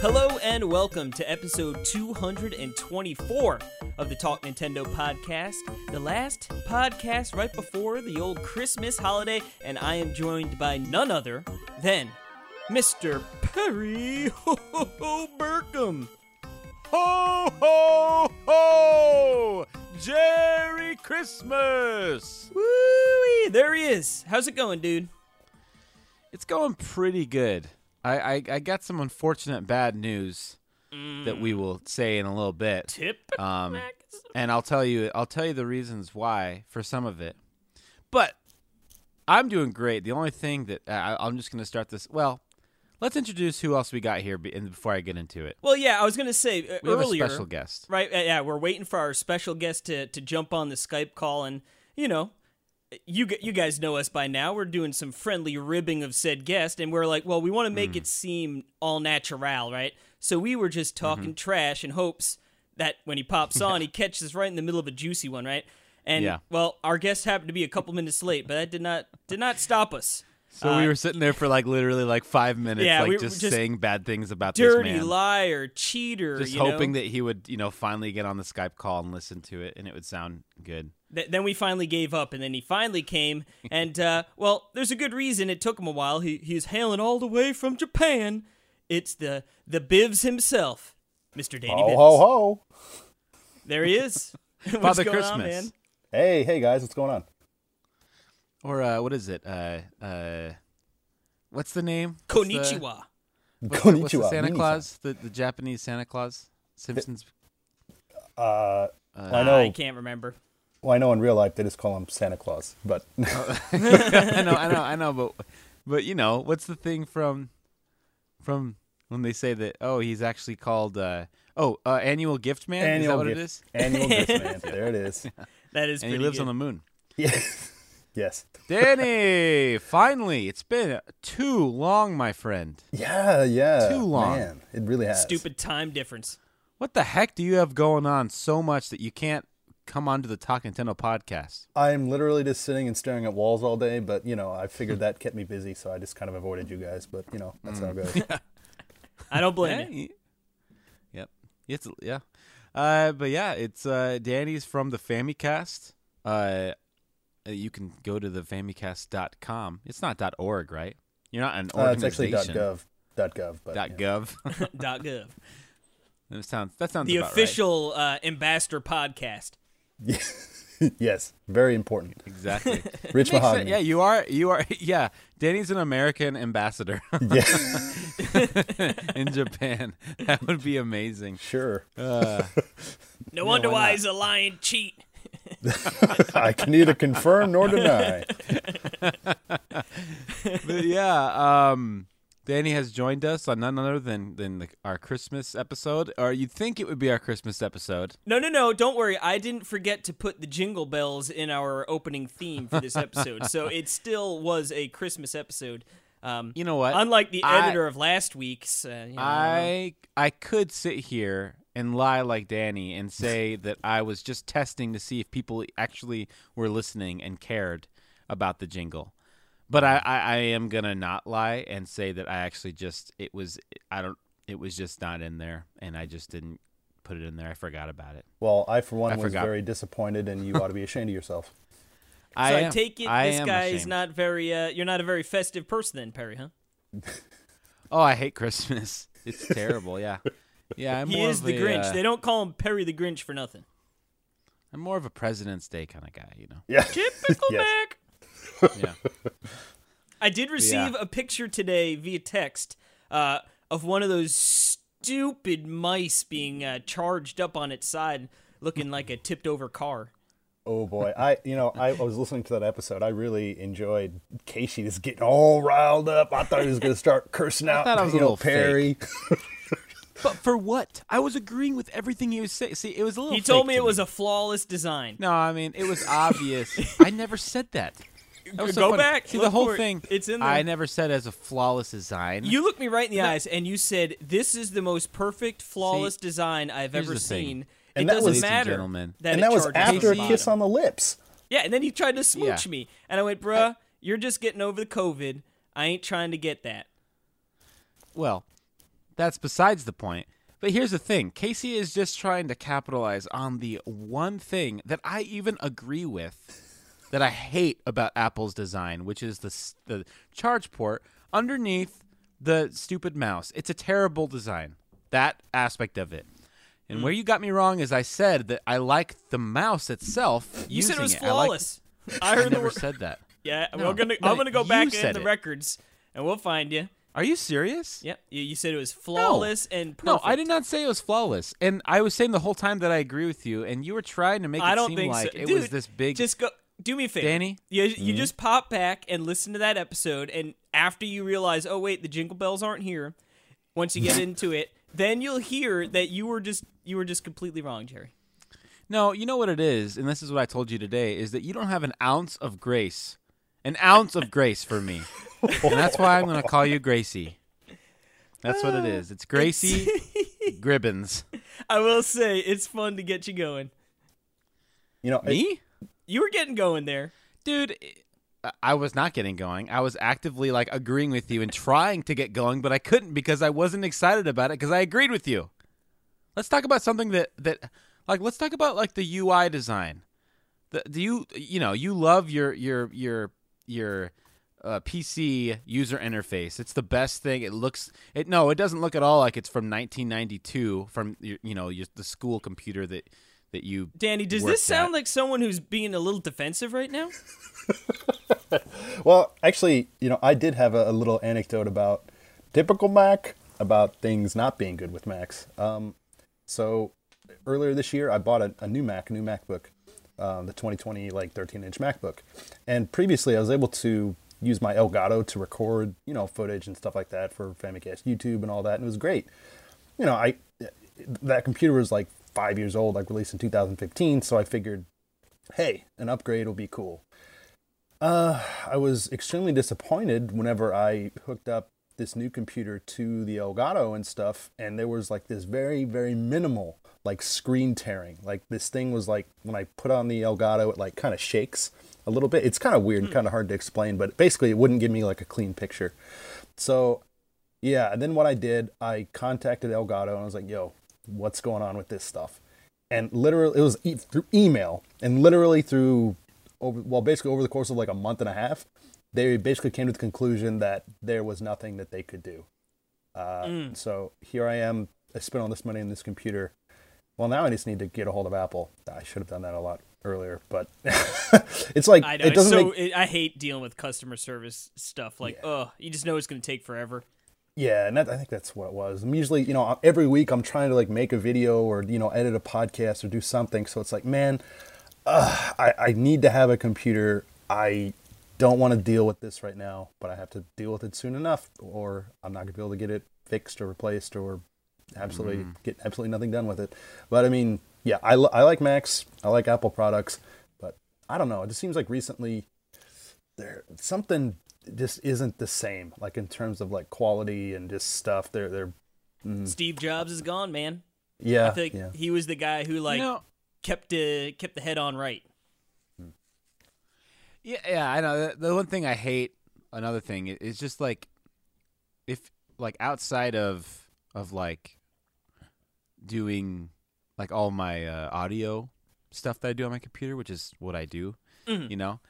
Hello and welcome to episode 224 of the Talk Nintendo podcast, the last podcast right before the old Christmas holiday, and I am joined by none other than Mr. Perry Burkham. Ho ho ho! Jerry Christmas! Woo! There he is. How's it going, dude? It's going pretty good. I, I, I got some unfortunate bad news that we will say in a little bit. Typical. Um, and I'll tell you I'll tell you the reasons why for some of it. But I'm doing great. The only thing that I, I'm just going to start this. Well, let's introduce who else we got here and before I get into it. Well, yeah, I was gonna say uh, We have earlier. a special guest. Right? uh, Yeah, we're waiting for our special guest to to jump on the Skype call, and you know, you you guys know us by now. We're doing some friendly ribbing of said guest, and we're like, well, we want to make it seem all natural, right? So we were just talking Mm-hmm. trash in hopes that when he pops on, he catches right in the middle of a juicy one, right? And Yeah. well, our guest happened to be a couple minutes late, but that did not did not stop us. So we were sitting there for like literally like five minutes, Uh, yeah, like we just, just saying bad things about Dirty this man. liar, cheater. just you know? hoping that he would, you know, finally get on the Skype call and listen to it, and it would sound good. Th- then we finally gave up, and then he finally came. And uh, well, there's a good reason it took him a while. He he's hailing all the way from Japan. It's the the Bivs himself, Mr. Danny Ho Bivs. ho ho! There he is. What's Father going Christmas. on, man? Hey hey guys, what's going on? Or uh, what is it? Uh, uh, what's the name? What's the- Konnichiwa. What's, the, what's the Santa Claus? The the Japanese Santa Claus? Simpsons. Uh, I I know. can't remember. Well, I know in real life they just call him Santa Claus, but I know, I know, I know, but but you know, what's the thing from from when they say that? Oh, he's actually called. Uh, oh, uh, annual gift man. is that annual what gift, it is? annual gift man. There it is. That is And he lives good. on the moon. Yes, yes. Danny, finally, it's been too long, my friend. Yeah, yeah. Too long. Man, it really has. Stupid time difference. What the heck do you have going on so much that you can't come onto the Talk Nintendo podcast? I'm literally just sitting and staring at walls all day, but you know, I figured that kept me busy, so I just kind of avoided you guys. But you know, that's how it goes. I don't blame Yeah, you. Yep. It's yeah. Uh, but yeah, it's uh, Danny's from the Famicast. Uh, you can go to the famicast.com. It's not .org, right? You're not an Uh, it's actually organization. .gov. .gov. But Dot yeah. .gov. Dot gov. that sounds that sounds The about right. official uh, ambassador podcast. yes, very important. Exactly. Rich Makes sense. mahogany. Yeah, you are. You are. Yeah, Danny's an American ambassador Yeah, in Japan. That would be amazing. sure. Uh, No wonder why why he's a lying cheat. I can neither confirm nor deny. but yeah, um, Danny has joined us on none other than than the, our Christmas episode, or you'd think it would be our Christmas episode. No, no, no. Don't worry. I didn't forget to put the jingle bells in our opening theme for this episode. so it still was a Christmas episode. Um, You know what? unlike the I- editor of last week's. Uh, you know, I I could sit here and lie like Danny and say that I was just testing to see if people actually were listening and cared about the jingle. But I, I, I am gonna not lie and say that I actually just it was I don't it was just not in there and I just didn't put it in there. I forgot about it. Well, I for one I was forgot. very disappointed, and you ought to be ashamed of yourself. so I I, take it I this am guy is not very. Uh, you're not a very festive person, then, Perry, huh? Oh, I hate Christmas. It's terrible. Yeah, yeah. I'm He more is of the a, Grinch. uh, They don't call him Perry the Grinch for nothing. I'm more of a President's Day kind of guy. You know. Yeah. Typical Yes. Mac. Yeah. I did receive a picture today via text uh, of one of those stupid mice being uh, charged up on its side, looking like a tipped over car. Oh boy, I you know I was listening to that episode. I really enjoyed Casey just getting all riled up. I thought he was going to start cursing out. thought I was a you know, little Perry. But for what? I was agreeing with everything he was saying. See, it was a little. He told me to it was a flawless design. No, I mean it was obvious. I never said that. That so Go funny. back, See, the whole for it. thing. It's in there. I never said as a flawless design. You looked me right in the eyes and you said, "This is the most perfect, flawless See, design I've ever seen." And it doesn't was- Ladies and matter gentlemen. that and that was after a the kiss bottom. on the lips. Yeah, and then he tried to smooch Yeah. me, and I went, "Bruh, you're just getting over the COVID. I ain't trying to get that. Well, that's besides the point. But here's the thing Casey is just trying to capitalize on the one thing that I even agree with that I hate about Apple's design, which is the, the charge port underneath the stupid mouse. It's a terrible design, that aspect of it. And mm. where you got me wrong is I said that I like the mouse itself. You said it was using I flawless. I, I, heard the never word. said that. Yeah, No, we're gonna. I'm gonna go back in the it. records, and we'll find you. Are you serious? Yep, you, you said it was flawless and perfect. No, I did not say it was flawless. And I was saying the whole time that I agree with you, and you were trying to make it I don't seem think like so. it Dude, was this big. Just go. Do me a favor, Danny? You, you mm-hmm. just pop back and listen to that episode, and after you realize, oh wait, the jingle bells aren't here. Once you get into it, then you'll hear that you were just you were just completely wrong, Jerry. no, you know what it is, and this is what I told you today: is that you don't have an ounce of grace, an ounce of grace for me, and that's why I'm going to call you Gracie. That's what it uh, is. It's Gracie Gribbins. I will say it's fun to get you going. You know, it- Me? You were getting going there. dude I- i was not getting going i was actively like agreeing with you and trying to get going but i couldn't because i wasn't excited about it because i agreed with you let's talk about something that that like let's talk about like the ui design the, do you you know you love your your your your uh, pc user interface it's the best thing it looks it no it doesn't look at all like it's from 1992 from your, you know your, the school computer that that you Danny, does this sound at. like someone who's being a little defensive right now? Well, actually, you know, I did have a, a little anecdote about typical Mac, about things not being good with Macs. Um, so earlier this year, I bought a, a new Mac, a new MacBook, um, the 2020 like 13 inch MacBook, and previously I was able to use my Elgato to record, you know, footage and stuff like that for Famicast YouTube and all that, and it was great. You know, I that computer was like five years old, like released in 2015, so I figured, hey, an upgrade will be cool. Uh, I was extremely disappointed whenever I hooked up this new computer to the Elgato and stuff, and there was like this very, very minimal like screen tearing. Like this thing was like when I put on the Elgato, it like kind of shakes a little bit. It's kind of weird and kind of hard to explain, but basically it wouldn't give me like a clean picture. So yeah, and then what I did, I contacted Elgato and I was like, "Yo, what's going on with this stuff?" And literally, it was e- through email, and literally through over well, basically over the course of like a month and a half, they basically came to the conclusion that there was nothing that they could do. Uh, So here I am. I spent all this money on this computer. Well, now I just need to get a hold of Apple. I should have done that a lot earlier, but it's like I know. it doesn't so make it, I hate dealing with customer service stuff. Like, oh, you just know it's going to take forever. Yeah, and that, I think that's what it was. I'm usually, you know, every week I'm trying to like make a video or you know edit a podcast or do something. So it's like, man, uh, I, I need to have a computer. I don't want to deal with this right now, but I have to deal with it soon enough, or I'm not gonna be able to get it fixed or replaced or absolutely get absolutely nothing done with it. But I mean, yeah, I, I like Macs, I like Apple products, but I don't know. It just seems like recently there something just isn't the same like in terms of like quality and just stuff they're they're Steve Jobs is gone, man. yeah I think yeah he was the guy who like you know, kept uh, kept the head on right. Yeah, yeah, I know. The, the one thing I hate, another thing, is just like, if like outside of of like doing like all my uh, audio stuff that I do on my computer, which is what I do, mm-hmm. you know,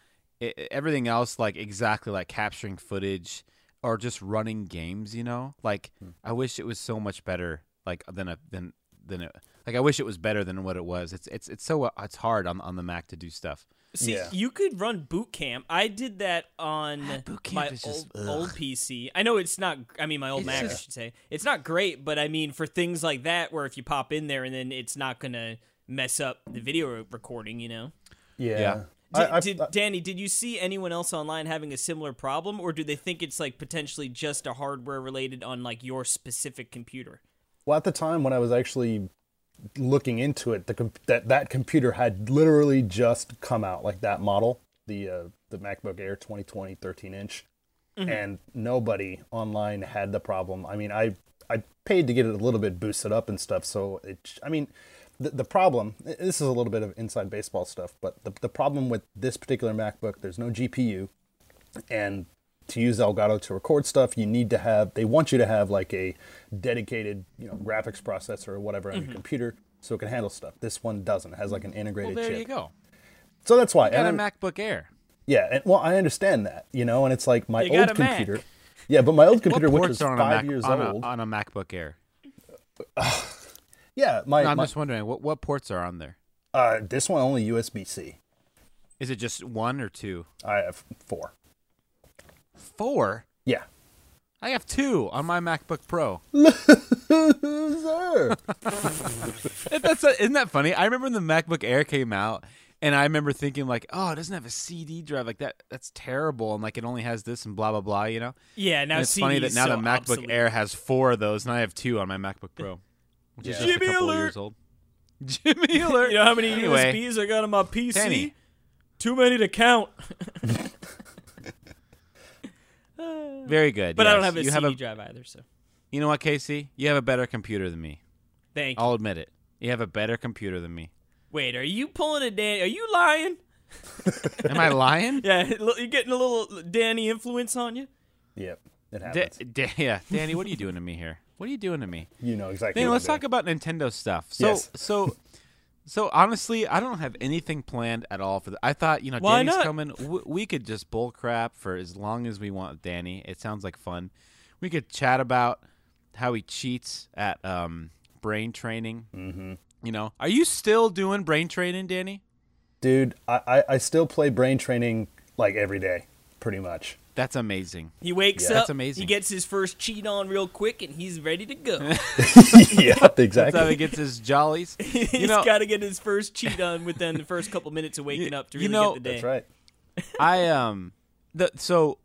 i i- everything else like exactly like capturing footage or just running games, you know, like hmm. I wish it was so much better, like than a than than it. Like I wish it was better than what it was. It's it's it's so uh, it's hard on on the Mac to do stuff. See, Yeah. you could run boot camp. I did that on Boot Camp my is just- old, old PC. I know it's not. I mean, my old It's Mac, I should say. It's not great, but I mean, for things like that, where if you pop in there and then it's not gonna mess up the video recording, you know. yeah, Yeah. Did, I, I, did, I- Danny, did you see anyone else online having a similar problem, or do they think it's like potentially just a hardware related on like your specific computer? well at the time when i was actually looking into it the that that computer had literally just come out like that model the uh, the macbook air 2020 13 inch. And nobody online had the problem. I mean i i paid to get it a little bit boosted up and stuff so it i mean the, the problem this is a little bit of inside baseball stuff but the, the problem with this particular macbook there's no gpu and to use Elgato to record stuff, you need to have. They want you to have like a dedicated, you know, graphics processor or whatever on your computer, so it can handle stuff. This one doesn't. It has like an Well, integrated there chip. you go. So that's why. I got a and- MacBook Air. yeah, and, well, I understand that, you know, and it's like my You old a Mac. computer. Yeah, but my old computer, which ports is on a five Mac, years on old. A, on a MacBook Air? yeah, my, No, I'm my just wondering what what ports are on there. uh, this one only USB C. Is it just one or two? I have four. Four. Yeah. I have two on my MacBook Pro. Sir. That's isn't that funny? I remember when the MacBook Air came out, and I remember thinking like, "Oh, it doesn't have a CD drive like that. That's terrible." And like, it only has this and blah blah blah. You know. Yeah, now and it's CD funny that is now so the MacBook obsolete. Air has four of those, and I have two on my MacBook Pro, which is Yeah. just a Jimmy couple alert. years old. Jimmy alert! You know how many Anyway. USBs I got on my PC? Danny. Too many to count. Very good. But I don't have a you CD have a, drive either, so You know what, Casey? You have a better computer than me. thank you. I'll admit it. You have a better computer than me. Wait, are you pulling a Danny? Are you lying? Am I lying? Yeah, you're getting a little Danny influence on you. yep, it happens. Da- yeah, Danny, what are you doing to me here? What are you doing to me? you know exactly. Danny, what let's I'm talk about Nintendo stuff. So, Yes. so, so honestly, I don't have anything planned at all for the. I thought, you know, Why Danny's not? coming. W- we could just bull crap for as long as we want with Danny. It sounds like fun. We could chat about how he cheats at um, brain training. Mm-hmm. You know, are you still doing brain training, Danny? dude. I, I I still play brain training like every day, pretty much. That's amazing. He wakes Yeah. up. That's amazing. He gets his first cheat on real quick, and he's ready to go. yeah, exactly. That's exactly. how he gets his jollies. he's You know, got to get his first cheat on within the first couple minutes of waking up to you really know- get the day. That's right. I um the so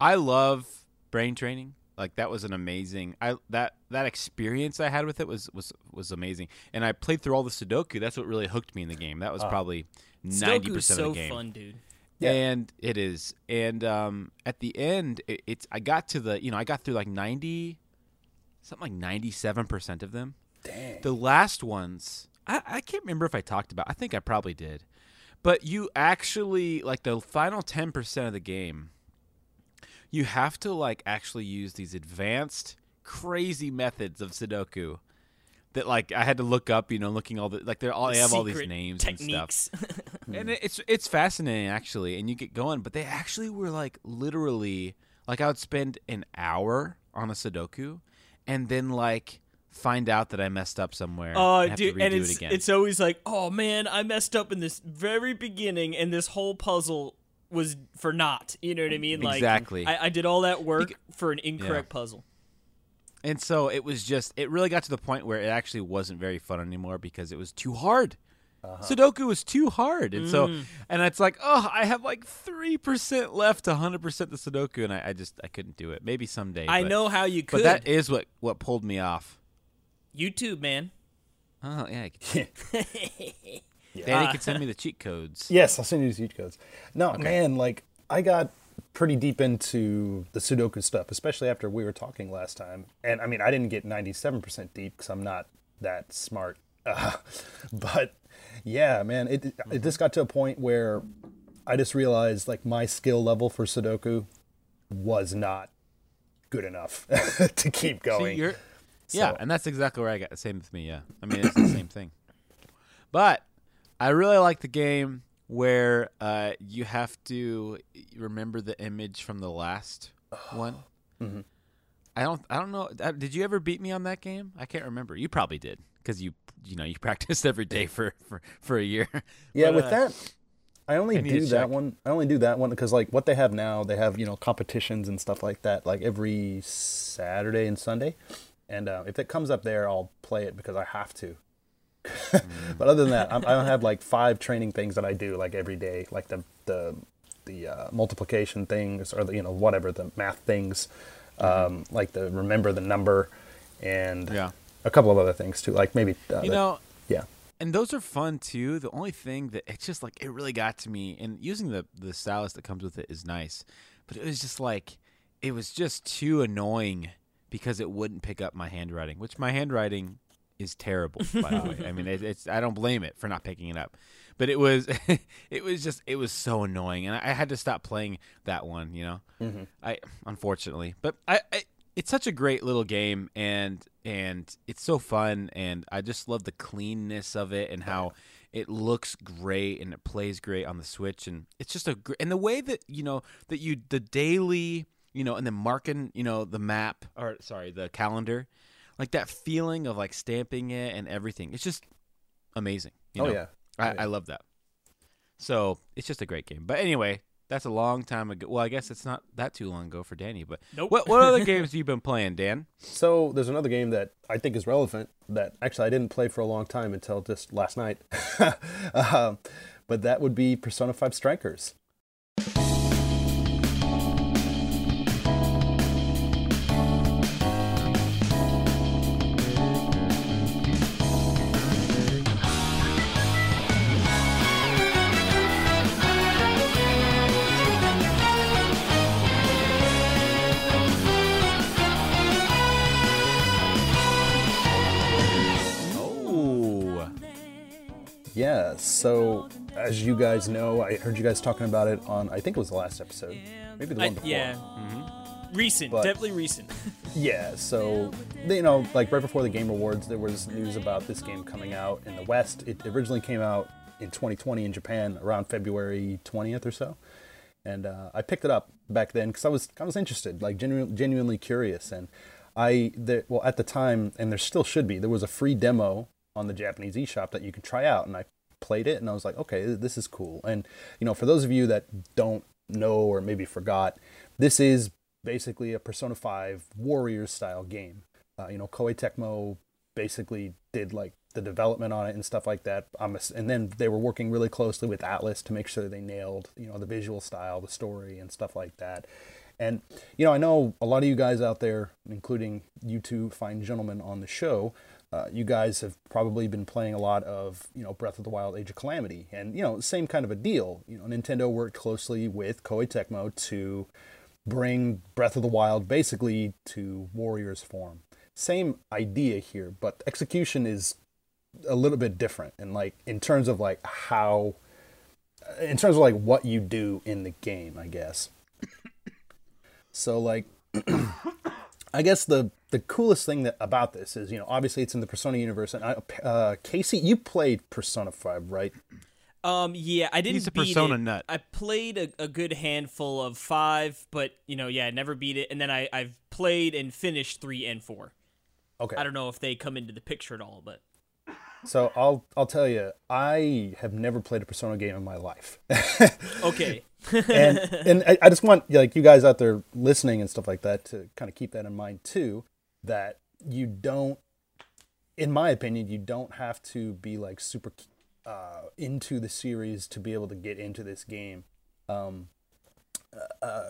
I love brain training. Like that was an amazing I that that experience I had with it was was was amazing. And I played through all the Sudoku. That's what really hooked me in the game. That was probably ninety percent so of the game. fun, dude. Yeah. And it is. And um at the end it, it's I got to the you know, I got through like ninety something like ninety seven percent of them. Dang. The last ones, I, I can't remember if I talked about. I think I probably did, but you actually like the final ten percent of the game. You have to like actually use these advanced, crazy methods of Sudoku that like I had to look up. You know, looking all the like they're all they have all these names and stuff and it- it's it's fascinating actually and you get going but they actually were like literally like i would spend an hour on a sudoku and then like find out that i messed up somewhere Oh, and dude, to redo and it's it again it's always like, oh man, I messed up in this very beginning, and this whole puzzle was for naught. You know what I mean? Like, Exactly. I, I did all that work for an incorrect puzzle. And so it was just it really got to the point where it actually wasn't very fun anymore because it was too hard uh-huh. sudoku was too hard and so mm. and it's like oh i have like 3% left to 100% the sudoku and i, I just i couldn't do it maybe someday I but- know how you could. but that is what what pulled me off YouTube, man. oh yeah I could- Danny could send me the cheat codes. Yes, I'll send you the cheat codes. No, man, like I got pretty deep into the Sudoku stuff, especially after we were talking last time. And I mean, I didn't get 97% deep because I'm not that smart. Uh, but yeah, man, it, it just got to a point where I just realized like my skill level for Sudoku was not good enough to keep going. you're, yeah, and that's exactly where I got. The same with me. Yeah, I mean it's the same thing. But I really like the game where uh, you have to remember the image from the last one. Mm-hmm. I don't. I don't know. uh, Did you ever beat me on that game? I can't remember. You probably did because you you know you practiced every day for for, for a year. Yeah, But, with uh, that, I only I do that one. I only do that one because like what they have now, they have you know competitions and stuff like that, like every Saturday and Sunday. And uh, if it comes up there, I'll play it because I have to. but other than that, I'm, I have like five training things that I do like every day, like the the the uh, multiplication things or the you know whatever the math things, um, like the remember the number, and Yeah. a couple of other things too, like maybe uh, you the- know, yeah. and those are fun too. The only thing that it's just like it really got to me, and using the the stylus that comes with it is nice, but it was just like it was just too annoying because it wouldn't pick up my handwriting, which my handwriting is terrible. By the way, I mean it, it's I don't blame it for not picking it up, but it was it was just it was so annoying, and I, I had to stop playing that one. You know, Mm-hmm. I unfortunately, but I, I it's such a great little game, and and it's so fun, and I just love the cleanness of it and how it looks great and it plays great on the Switch, and it's just a gr- and the way that you know that you the daily you know and then marking you know the map or sorry the calendar, like that feeling of like stamping it and everything. It's just amazing. You Oh know? yeah. I, yeah. I love that. So it's just a great game. But anyway, that's a long time ago. Well, I guess it's not that too long ago for Danny. But Nope. what what other games have you been playing, Dan? So there's another game that I think is relevant that actually I didn't play for a long time until just last night. um, but that would be Persona 5 Strikers. So as you guys know, I heard you guys talking about it on, I think it was the last episode. Maybe the I- one before. yeah. Mm-hmm. Recent, But- definitely recent. Yeah, so you know, like right before the Game Awards, there was news about this game coming out in the West. It originally came out in 2020 in Japan around February 20th or so, and uh, I picked it up back then because I was I was interested, like genu- genuinely curious, and I there, well at the time, and there still should be, there was a free demo on the Japanese eShop that you could try out, and I played it, and I was like, okay, this is cool. And you know, for those of you that don't know or maybe forgot, this is basically a Persona 5 Warriors style game. Uh, you know, Koei Tecmo basically did like the development on it and stuff like that. Ass- and then they were working really closely with Atlus to make sure they nailed, you know, the visual style, the story, and stuff like that. And you know, I know a lot of you guys out there, including you two fine gentlemen on the show, uh, you guys have probably been playing a lot of, you know, Breath of the Wild: Age of Calamity, and you know, same kind of a deal. You know, Nintendo worked closely with Koei Tecmo to bring Breath of the Wild basically to Warriors form. Same idea here, but execution is a little bit different, and like in terms of like how, in terms of like what you do in the game, I guess. So like, I guess the the coolest thing that about this is you know obviously it's in the Persona universe, and I, uh, Casey, you played Persona Five, right? Um, yeah, I didn't He's a beat Persona it. nut. I played a, a good handful of five, but you know, yeah, I never beat it. And then I I've played and finished three and four. Okay. I don't know if they come into the picture at all, but So I'll I'll tell you, I have never played a Persona game in my life. okay. and and I, I just want like you guys out there listening and stuff like that to kind of keep that in mind too that you don't in my opinion you don't have to be like super uh, into the series to be able to get into this game um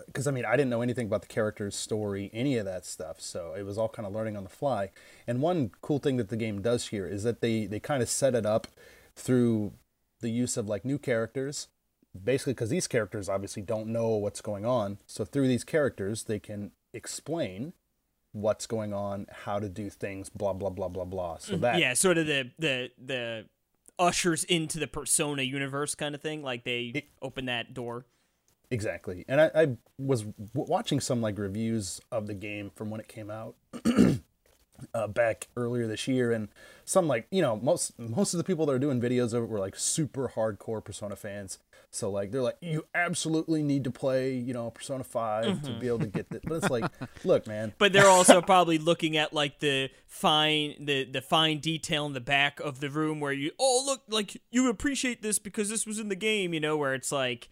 because I mean, I didn't know anything about the character's story, any of that stuff. So it was all kind of learning on the fly. And one cool thing that the game does here is that they they kind of set it up through the use of like new characters, basically because these characters obviously don't know what's going on. So through these characters, they can explain what's going on, how to do things, blah blah blah blah blah. So mm-hmm. that yeah, sort of the the the ushers into the Persona universe kind of thing. Like they It- open that door. Exactly. And I, I was w- watching some like reviews of the game from when it came out uh, back earlier this year, and some like you know most most of the people that are doing videos of it were like super hardcore Persona fans. So like they're like you absolutely need to play you know Persona 5 to be able to get this. But it's like, look, man, But they're also probably looking at like the fine the the fine detail in the back of the room where you oh look like you appreciate this because this was in the game, you know, where it's like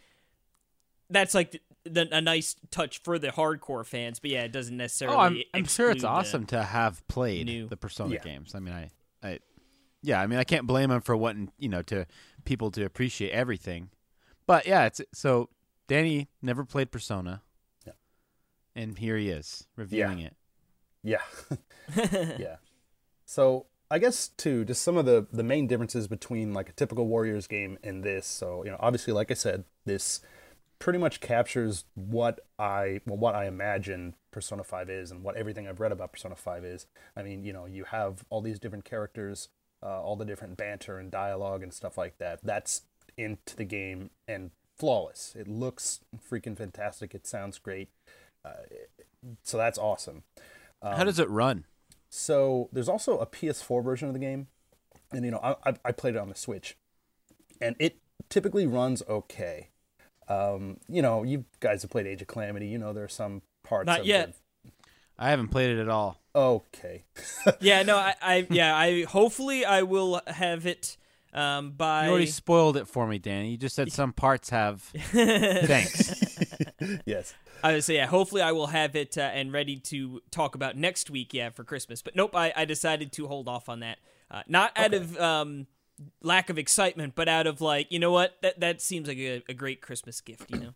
that's like the, the, a nice touch for the hardcore fans, but yeah, it doesn't necessarily. Oh, I'm, I'm sure it's awesome to have played new- the Persona Yeah. games. I mean, I, I, yeah, I mean, I can't blame them for wanting you know to people to appreciate everything, but yeah, it's so Danny never played Persona, Yeah. and here he is reviewing it. Yeah. yeah. So I guess too, just some of the the main differences between like a typical Warriors game and this. So you know, obviously, like I said, this pretty much captures what I well, what I imagine Persona 5 is and what everything I've read about Persona 5 is. I mean, you know, you have all these different characters, uh, all the different banter and dialogue and stuff like that. That's into the game and flawless. It looks freaking fantastic. It sounds great. Uh, so that's awesome. Um, How does it run? So there's also a PS4 version of the game, and you know I, I, I played it on the Switch, and it typically runs okay. Um, you know, you guys have played Age of Calamity. You know, there are some parts. Not of yet. I haven't played it at all. Okay. yeah, no, I, I, yeah, I hopefully I will have it um, by. You already spoiled it for me, Danny. You just said some parts have. Thanks. yes. I would say, yeah, hopefully I will have it uh, and ready to talk about next week, yeah, for Christmas. But nope, I, I decided to hold off on that. Uh, not out of um, lack of excitement, but out of like, you know what? That that seems like a, a great Christmas gift, you know?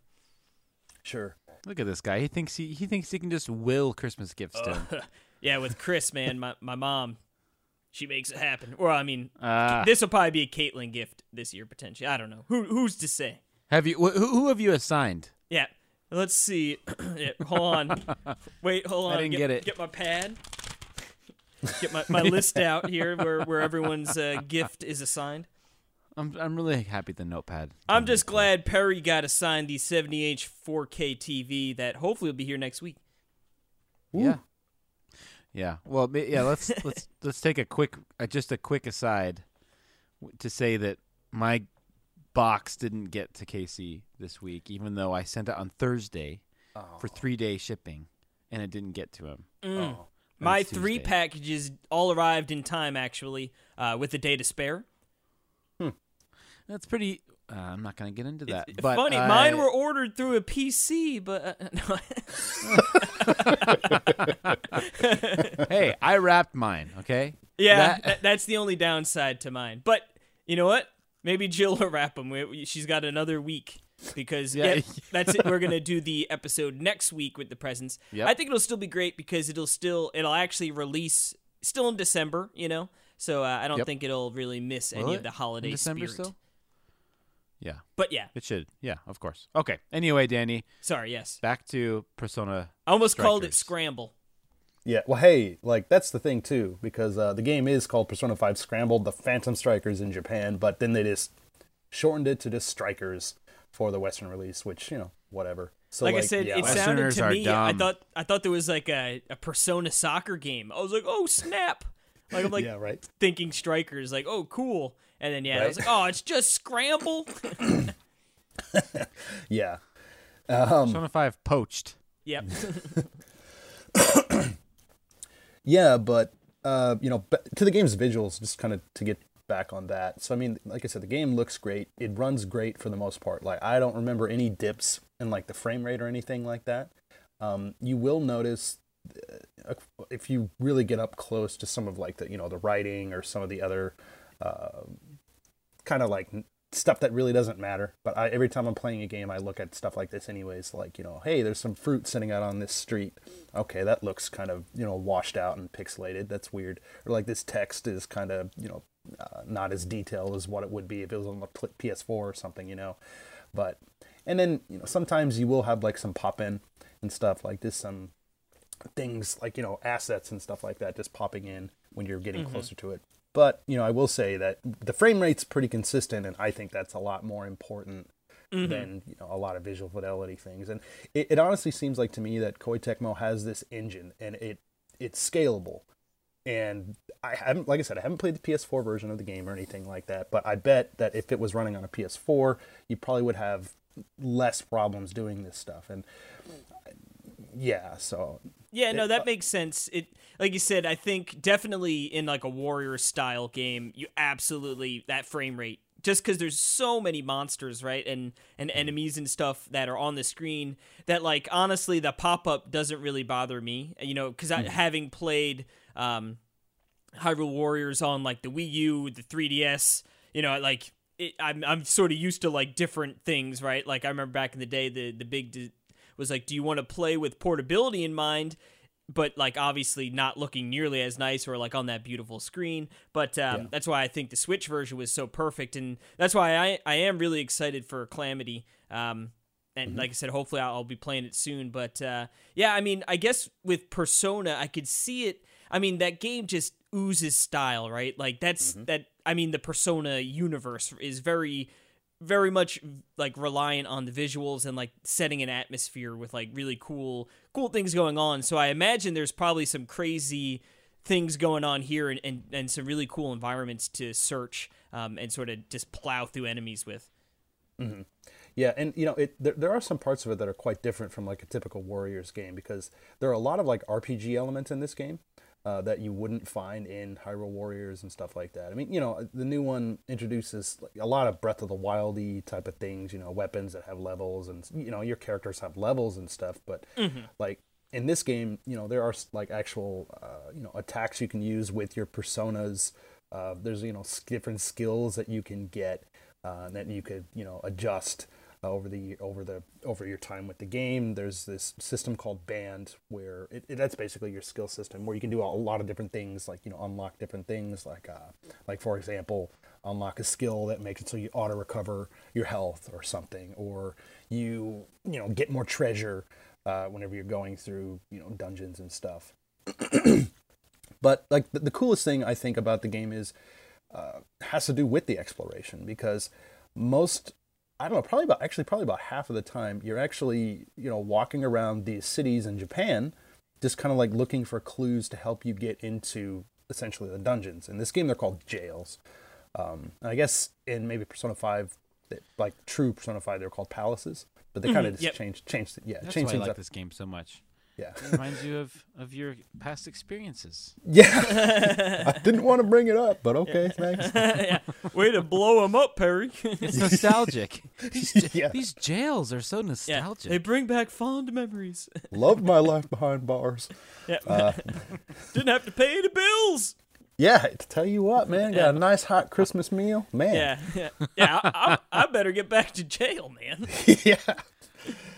Sure. Look at this guy. He thinks he he thinks he can just will Christmas gifts to him. yeah, with Chris, man, my, my mom, she makes it happen. Or, I mean, Ah. this will probably be a Caitlin gift this year, potentially. I don't know. Who Who's to say? Have you? Wh- who, who have you assigned? Yeah. Let's see. yeah, hold on. Wait, hold on. I didn't get it. Get my pad. Get my, my list out here where, where everyone's uh, gift is assigned. I'm I'm really happy the notepad. I'm just glad Perry got assigned the 70H 4K TV that hopefully will be here next week. Yeah. Yeah. Well, yeah. Let's let's let's take a quick, uh, just a quick aside, to say that my box didn't get to Casey this week, even though I sent it on Thursday for three day shipping, and it didn't get to him. Oh. My it's three Tuesday. packages all arrived in time, actually, uh, with a day to spare. That's pretty. Uh, I'm not gonna get into that. It's but funny, I- mine were ordered through a PC, but uh, no. hey, I wrapped mine. Okay. Yeah, That- that, that's the only downside to mine. But you know what? Maybe Jill will wrap them. She's got another week because Yeah. yeah, that's it. We're gonna do the episode next week with the presents. Yep. I think it'll still be great because it'll still it'll actually release still in December. You know, so uh, I don't Yep. think it'll really miss Will any it? of the holiday In December spirit. still. Yeah, But yeah, it should. Yeah, of course. Okay. Anyway, Danny, sorry. Yes, back to Persona. I almost called it Scramble. Yeah. Well, hey, like that's the thing too, because uh, the game is called Persona 5 Scrambled, the Phantom Strikers in Japan, but then they just shortened it to just Strikers for the Western release, which you know, whatever. So like, I said, yeah, it like- sounded to are me. I thought I thought there was like a, a Persona soccer game. I was like, oh snap! Like I'm like yeah, right. thinking strikers, like oh cool, and then yeah, I was like, oh, it's just scramble. Yeah. Persona Five poached. yep. Yeah, but uh, you know, ba- to the game's visuals, just kind of to get back on that. So I mean, like I said, the game looks great. It runs great for the most part. Like I don't remember any dips in like the frame rate or anything like that. Um, you will notice uh, if you really get up close to some of like the you know the writing or some of the other uh, kind of like stuff that really doesn't matter. But I, every time I'm playing a game, I look at stuff like this anyways. Like you know, hey, there's some fruit sitting out on this street. Okay, that looks kind of you know washed out and pixelated. That's weird. Or like this text is kind of you know uh, not as detailed as what it would be if it was on the PS4 or something. You know, but and then you know sometimes you will have like some pop in and stuff like this some things like you know assets and stuff like that just popping in when you're getting closer to it. But you know i will say that the frame rate's pretty consistent and i think that's a lot more important than you know a lot of visual fidelity things. And it, it honestly seems like to me that Koei Tecmo has this engine and it it's scalable and I haven't, like I said, I haven't played the PS4 version of the game or anything like that. But I bet that if it was running on a PS4, you probably would have less problems doing this stuff. And yeah, so Yeah, no, that uh, makes sense. It like you said, I think definitely in like a warrior style game, you absolutely that frame rate just because there's so many monsters, right, and and mm-hmm. enemies and stuff that are on the screen that like honestly the pop up doesn't really bother me, you know, because I mm-hmm. having played um, Hyrule Warriors on like the Wii U, the 3DS, you know, like it, I'm I'm sort of used to like different things, right? Like I remember back in the day, the the big d- was like, do you want to play with portability in mind? But like obviously not looking nearly as nice or like on that beautiful screen. But um, Yeah. that's why I think the Switch version was so perfect, and that's why I I am really excited for Calamity. Um, and like I said, hopefully I'll, I'll be playing it soon. But uh, yeah, I mean, I guess with Persona, I could see it. I mean, that game just oozes style, right? Like that's that. I mean, the Persona universe is very, very much like reliant on the visuals and like setting an atmosphere with like really cool, cool things going on. So I imagine there's probably some crazy things going on here and, and, and some really cool environments to search um, and sort of just plow through enemies with. Yeah, and you know, it there, there are some parts of it that are quite different from like a typical Warriors game because there are a lot of like RPG elements in this game uh, that you wouldn't find in Hyrule Warriors and stuff like that. I mean, you know, the new one introduces like, a lot of Breath of the Wildy type of things. You know, weapons that have levels, and you know, your characters have levels and stuff. But like in this game, you know, there are like actual uh, you know attacks you can use with your personas. Uh, there's you know different skills that you can get uh, that you could you know adjust over the over the over your time with the game. There's this system called Bond where it, it- that's basically your skill system where you can do a lot of different things like you know unlock different things like uh, like for example unlock a skill that makes it so you auto recover your health or something or you you know get more treasure uh, whenever you're going through you know dungeons and stuff. But like the, the coolest thing I think about the game is uh, has to do with the exploration because most I don't know probably about actually probably about half of the time you're actually you know walking around these cities in Japan just kind of like looking for clues to help you get into essentially the dungeons. In this game they're called jails. Um, I guess in maybe Persona 5 that- like true Persona 5 they're called palaces, but they kind of just yep. changed changed yeah That's changed why I like up. this game so much. Yeah. It reminds you of, of your past experiences. Yeah. I didn't want to bring it up, but okay, thanks. yeah. Way to blow him up, Perry. It's nostalgic. these, j- Yeah. these jails are so yeah. nostalgic. They bring back fond memories. Loved my life behind bars. yeah. Uh, Didn't have to pay the bills. Yeah, to tell you what, man, got a nice hot Christmas meal, man. Yeah. Yeah. Yeah. I, I, I better get back to jail, man. Yeah.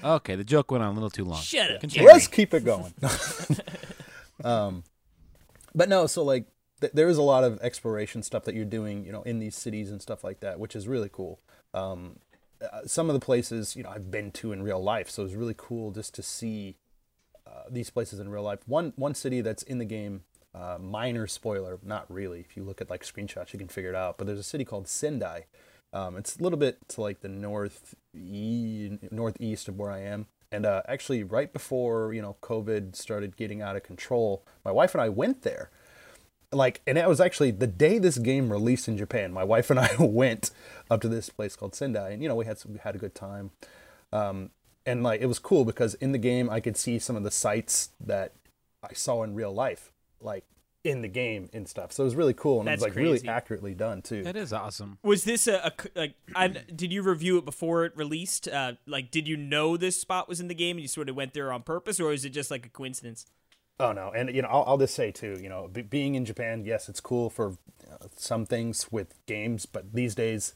Okay, the joke went on a little too long. Shut up, Continue. Let's keep it going. um, but no, so like th- there is a lot of exploration stuff that you're doing, you know, in these cities and stuff like that, which is really cool. Um, uh, some of the places, you know, I've been to in real life, so it's really cool just to see uh, these places in real life. One one city that's in the game, uh, minor spoiler, not really. If you look at like screenshots, you can figure it out. But there's a city called Sendai. Um, it's a little bit to like the north northeast of where I am. And uh, actually, right before you know COVID started getting out of control, my wife and I went there. Like, and it was actually the day this game released in Japan. My wife and I went up to this place called Sendai, and you know we had some, we had a good time. Um, and like it was cool because in the game I could see some of the sights that I saw in real life, like in the game and stuff. So it was really cool, and That's it was like really accurately done too. That is awesome. Was this a like? I, did you review it before it released? Uh, like, did you know this spot was in the game and you sort of went there on purpose, or is it just like a coincidence? Oh no, and you know, I'll, I'll just say too, you know, be, being in Japan, yes, it's cool for uh, some things with games, but these days,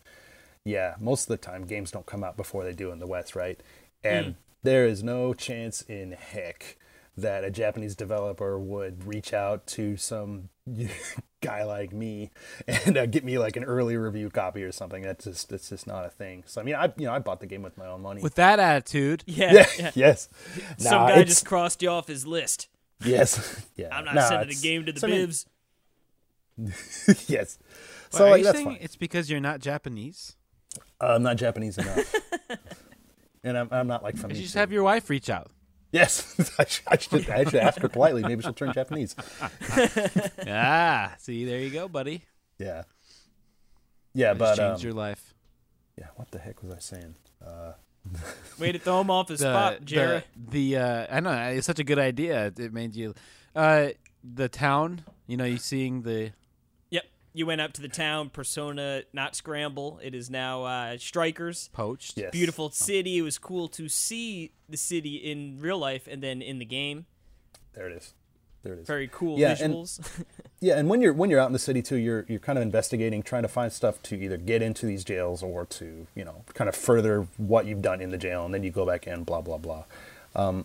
yeah, most of the time games don't come out before they do in the West, right? And there is no chance in heck that a Japanese developer would reach out to some guy like me and uh, get me like an early review copy or something. That's just that's just not a thing. So I mean, I you know I bought the game with my own money. With that attitude, Yeah. yeah, yeah. yes. Some Nah, guy it's- just crossed you off his list. yes, yeah. I'm not Nah, sending the game to the so I mean, bibs. yes. Wait, So are like you that's saying fine. it's because you're not Japanese? Uh, I'm not Japanese enough, and I'm, I'm not like from. You just have your wife reach out. Yes, I should, I should I should ask her politely. Maybe she'll turn Japanese. ah, see, there you go, buddy. Yeah. Yeah, Just but changed um, your life. yeah. What the heck was I saying? Uh, Way to throw him off his The, spot, Jerry. the the uh, I know it's such a good idea. It made you, uh, the town. You know, you seeing the Yep. You went up to the town, Persona, not Scramble. It is now uh, Strikers. poached. yes. Beautiful city. It was cool to see the city in real life and then in the game. There it is. There it is. Very cool Yeah, and- visuals. Yeah, and when you're when you're out in the city too, you're you're kind of investigating, trying to find stuff to either get into these jails or to you know kind of further what you've done in the jail, and then you go back in, blah blah blah. Um,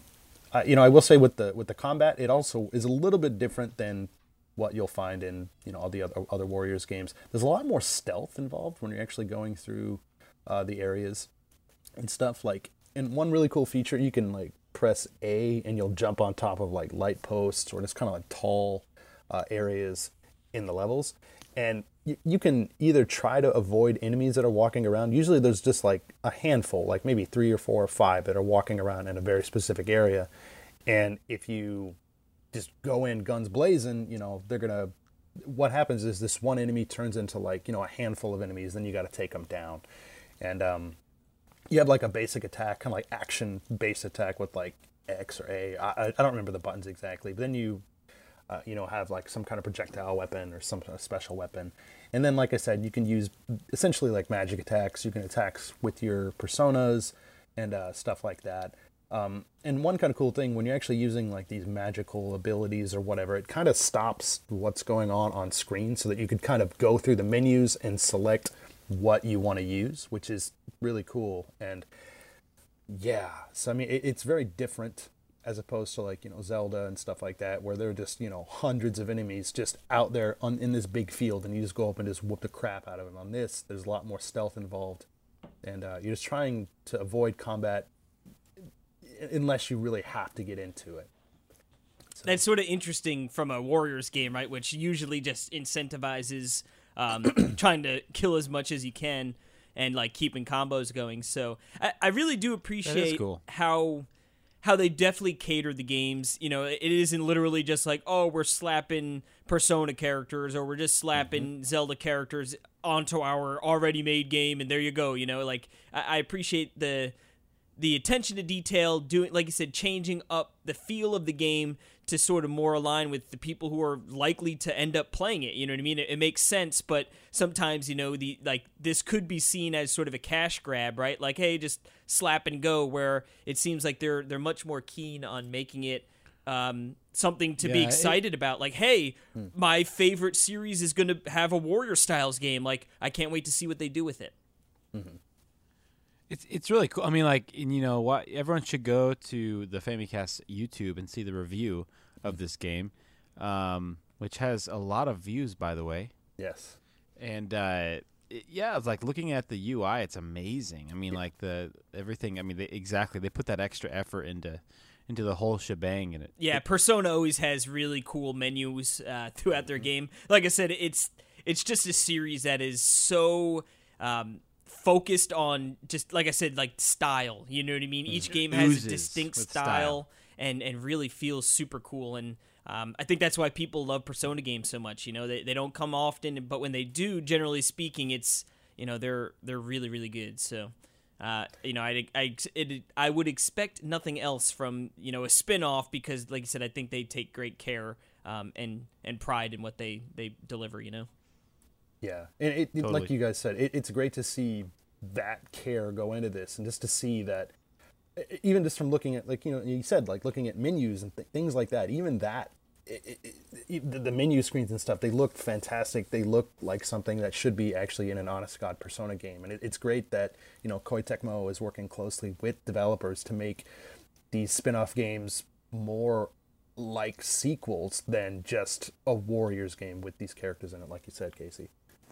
I, you know, I will say with the with the combat, it also is a little bit different than what you'll find in you know all the other other Warriors games. There's a lot more stealth involved when you're actually going through uh, the areas and stuff. Like and one really cool feature, you can like press A and you'll jump on top of like light posts or just kind of like tall uh, areas in the levels. And you can either try to avoid enemies that are walking around. Usually there's just like a handful, like maybe three or four or five that are walking around in a very specific area. And if you just go in guns blazing, you know, they're to what happens is this one enemy turns into like you know a handful of enemies then you got to take them down. And um, you have like a basic attack kind of like action based attack with like x or a. I, I don't remember the buttons exactly but then you uh, you know have like some kind of projectile weapon or some special weapon. And then like i said you can use essentially like magic attacks. You can attack with your personas and uh, stuff like that um, and one kind of cool thing when you're actually using like these magical abilities or whatever, it kind of stops what's going on on screen so that you could kind of go through the menus and select what you want to use, which is really cool. And yeah, so I mean, it, it's very different as opposed to like you know Zelda and stuff like that, where there are just you know hundreds of enemies just out there on, in this big field, and you just go up and just whoop the crap out of them. On this, there's a lot more stealth involved, and uh, you're just trying to avoid combat unless you really have to get into it. So. That's sort of interesting from a Warriors game, right? Which usually just incentivizes um, trying to kill as much as you can and like keeping combos going. So I, I really do appreciate cool. how how they definitely cater the games. You know, it isn't literally just like, oh, we're slapping Persona characters or we're just slapping mm-hmm. Zelda characters onto our already made game, and there you go. You know, like I, I appreciate the the attention to detail, doing like you said, changing up the feel of the game to sort of more align with the people who are likely to end up playing it. You know what I mean? It, it, makes sense, but sometimes you know the like this could be seen as sort of a cash grab, right? Like, hey, just slap and go. Where it seems like they're they're much more keen on making it. Um, something to yeah, be excited it, about like hey hmm. my favorite series is going to have a warrior styles game like i can't wait to see what they do with it mm-hmm. It's it's really cool. I mean, like you know, what everyone should go to the Famicast YouTube and see the review of this game, um, which has a lot of views, by the way. Yes. And uh, it, yeah, it's like looking at the UI. It's amazing. I mean, yeah. like the everything. I mean, they, exactly. They put that extra effort into into the whole shebang in it. Yeah, it, Persona always has really cool menus uh, throughout their game. Like I said, it's it's just a series that is so um, focused on just like I said, like style. You know what I mean? Each mm. game has a distinct style, style, and and really feels super cool. And um, I think that's why people love Persona games so much. You know, they they don't come often, but when they do, generally speaking, it's you know they're they're really really good. So. Uh, you know, I, I, it, I would expect nothing else from you know a spin-off because, like I said, I think they take great care um, and and pride in what they they deliver. You know. Yeah, and it, totally. like you guys said, it, it's great to see that care go into this, and just to see that, even just from looking at like you know you said like looking at menus and th- things like that, even that. It, it, the menu screens and stuff, they look fantastic. They look like something that should be actually in an honest God Persona game, and it's great that you know Koei Tecmo is working closely with developers to make these spin-off games more like sequels than just a Warriors game with these characters in it, like you said, Casey.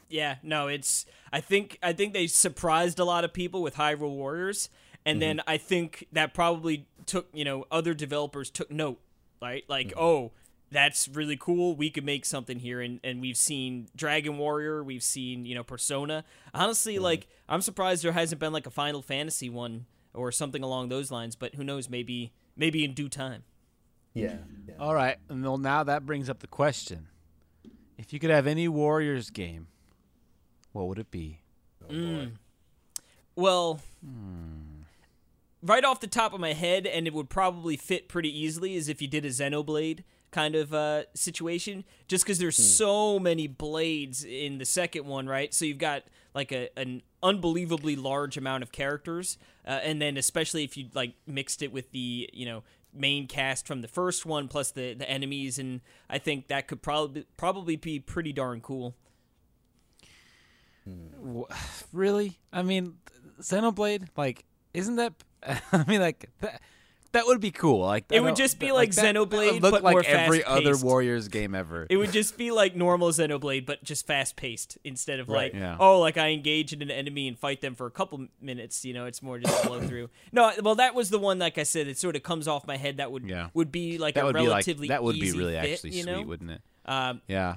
Yeah, no, it's. I think I think they surprised a lot of people with Hyrule Warriors, and mm-hmm. then I think that probably took you know other developers took note, right? Like, mm-hmm. oh, that's really cool. We could make something here, and and we've seen Dragon Warrior, we've seen you know Persona. Honestly, mm-hmm. like I'm surprised there hasn't been like a Final Fantasy one or something along those lines. But who knows? Maybe maybe in due time. Yeah. yeah. All right. And well, now that brings up the question: If you could have any Warriors game what would it be? Oh, mm. Well, hmm. right off the top of my head, and it would probably fit pretty easily, is if you did a Xenoblade kind of uh, situation, just because there's hmm. so many blades in the second one, right? So you've got like a, an unbelievably large amount of characters, uh, and then especially if you like mixed it with the you know main cast from the first one plus the the enemies, and I think that could probably probably be pretty darn cool. Really? I mean, Xenoblade, like, isn't that? I mean, like, that, that would be cool. Like It I would just be that- like that- that Xenoblade, look but like more every other fast-paced. Warriors game ever. It would just be like normal Xenoblade, but just fast paced instead of Right. like, Yeah. oh, like I engage in an enemy and fight them for a couple minutes. You know, it's more just flow through. No, well, that was the one. Like I said, it sort of comes off my head. That would Yeah. would be like that a would be like relatively that would be really fit, actually you sweet, wouldn't it? Um, Yeah.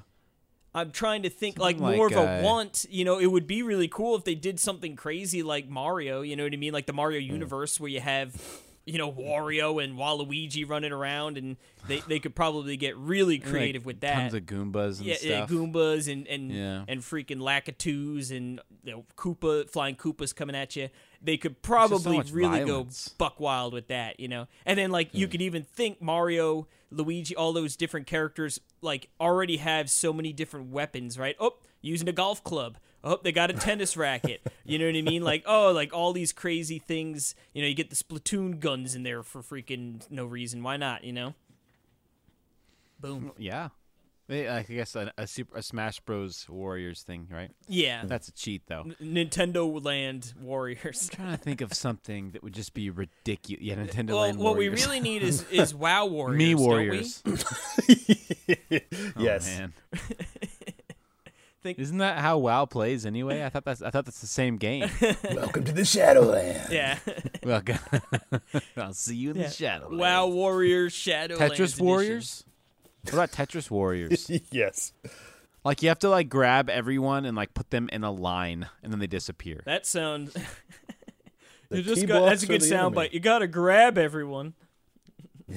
I'm trying to think like more like, of a uh, want. You know, it would be really cool if they did something crazy like Mario. You know what I mean? Like the Mario universe where you have, you know, Wario and Waluigi running around, and they they could probably get really Like, creative with that. Tons of Goombas and yeah, yeah. Goombas and and Yeah. and freaking Lakitus and you know, Koopa flying Koopas coming at you. They could probably much really violence. go buck wild with that, you know. And then like you could even think Mario, Luigi, all those different characters like already have so many different weapons, right? Oh, using a golf club. Oh, they got a tennis racket. You know what I mean? Like, oh, like all these crazy things. You know, you get the Splatoon guns in there for freaking no reason. Why not? You know. Boom. Yeah. I guess a, a super a Smash Bros Warriors thing, right? Yeah. That's a cheat though. N- Nintendo Land Warriors. I'm trying to think of something that would just be ridiculous. Yeah, Nintendo Well, Land what we really need is is WoW Warriors. Me don't we? Warriors. Oh, yes. Oh, man. Think- Isn't that how WoW plays anyway? I thought that's I thought that's the same game. Welcome to the Shadowland. Yeah. Welcome. I'll see you in yeah. the shadow. WoW Warriors Shadow Tetris Warriors. What about Tetris Warriors? yes. like you have to like grab everyone and like put them in a line, and then they disappear. That sounds. You just got, that's a good sound enemy. bite. You gotta grab everyone.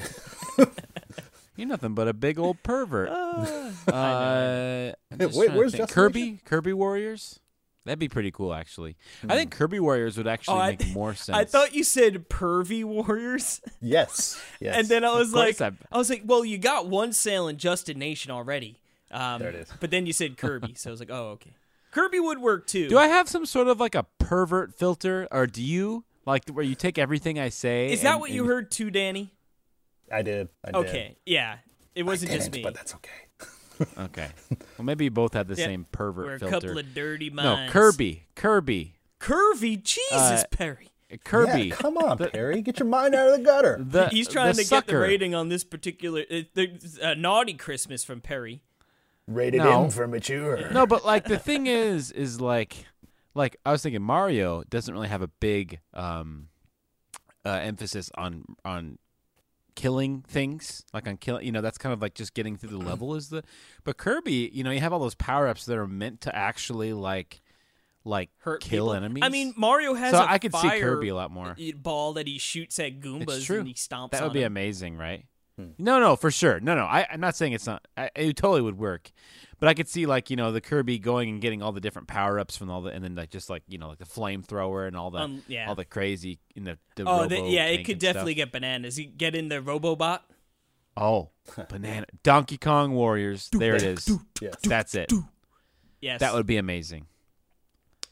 You're nothing but a big old pervert. Uh, I'm Wait, where's. Justin Kirby? Kirby Warriors? That'd be pretty cool, actually. I think Kirby Warriors would actually Oh, I- make more sense. I thought you said pervy warriors, Yes. Yes. and then I was like, I- I was like, well, you got one sailing Justin Nation already. Um, There it is. But then you said Kirby, so I was like, oh, okay. Kirby would work too. Do I have some sort of like a pervert filter, or do you like where you take everything I say? Is that and- what you heard too, Danny? I did. I did. Okay, yeah. It wasn't I just didn't, me. but that's okay. Okay. Well, maybe you both have the Yeah, same pervert We're a filter. couple of dirty minds. no, minds. Kirby. Kirby. Curvy, Jesus, Uh, Perry. Kirby. Yeah, come on, Perry. Get your mind out of the gutter. The, He's trying the to get the rating on this particular uh, the, uh, naughty Christmas from Perry. Rated No. M for mature. No, but like the thing is, is like, like I was thinking Mario doesn't really have a big um, uh, emphasis on on killing things, like on killing. You know, that's kind of like just getting through the level is the. But Kirby, you know, you have all those power ups that are meant to actually like, like Hurt kill people. enemies. I mean, Mario has so a I could see Kirby a lot more. ball that he shoots at Goombas and he stomps That would be them. amazing, right? Hmm. No, no, for sure. No, no. I, I'm not saying it's not. I, it totally would work, but I could see like you know the Kirby going and getting all the different power ups from all the, and then like just like you know like the flamethrower and all the Um, yeah. all the crazy in the, the Oh, robo the, yeah, it could and stuff. definitely get bananas. You get in the Robobot. Oh, banana Donkey Kong Warriors. There it is. Yes. That's it. Yes, That would be amazing.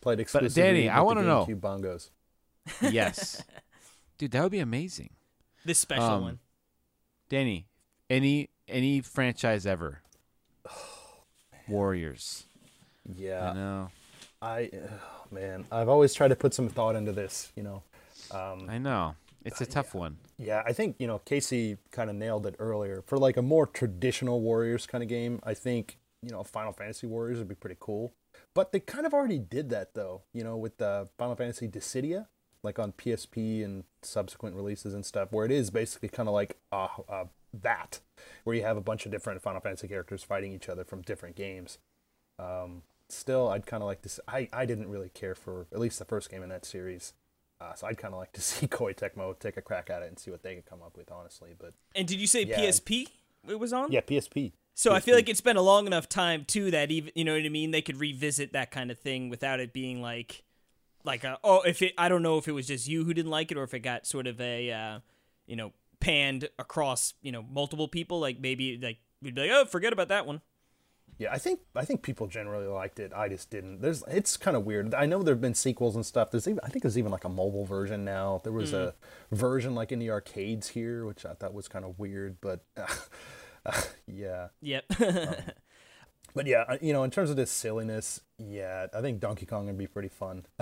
Played exclusively Danny, I wanna know. GameCube bongos. Yes, dude, that would be amazing. this special um, one. Danny, any any franchise ever? Warriors. Yeah. I know. I, oh, man, I've always tried to put some thought into this. You know. Um, I know. It's a tough one. Yeah, I think you know Casey kind of nailed it earlier. For like a more traditional Warriors kind of game, I think you know Final Fantasy Warriors would be pretty cool. But they kind of already did that though, you know, with the Final Fantasy Dissidia, like on PSP and subsequent releases and stuff, where it is basically kind of like uh, uh, that, where you have a bunch of different Final Fantasy characters fighting each other from different games. Um, still, I'd kind of like to. See, I I didn't really care for at least the first game in that series. Uh, so I'd kind of like to see Koei Tecmo take a crack at it and see what they could come up with, honestly. But And did you say yeah. PSP? It was on. yeah, PSP. So I feel like it's been a long enough time too that even you know what I mean. They could revisit that kind of thing without it being like, like a, oh, if it I don't know if it was just you who didn't like it or if it got sort of a, uh, you know, panned across you know multiple people. Like maybe like we'd be like, oh, forget about that one. Yeah, I think I think people generally liked it. I just didn't. There's it's kind of weird. I know there've been sequels and stuff. There's even I think there's even like a mobile version now. There was a hmm. version like in the arcades here, which I thought was kind of weird, but yeah. Yep. Um, But yeah, you know, in terms of this silliness, yeah, I think Donkey Kong would be pretty fun.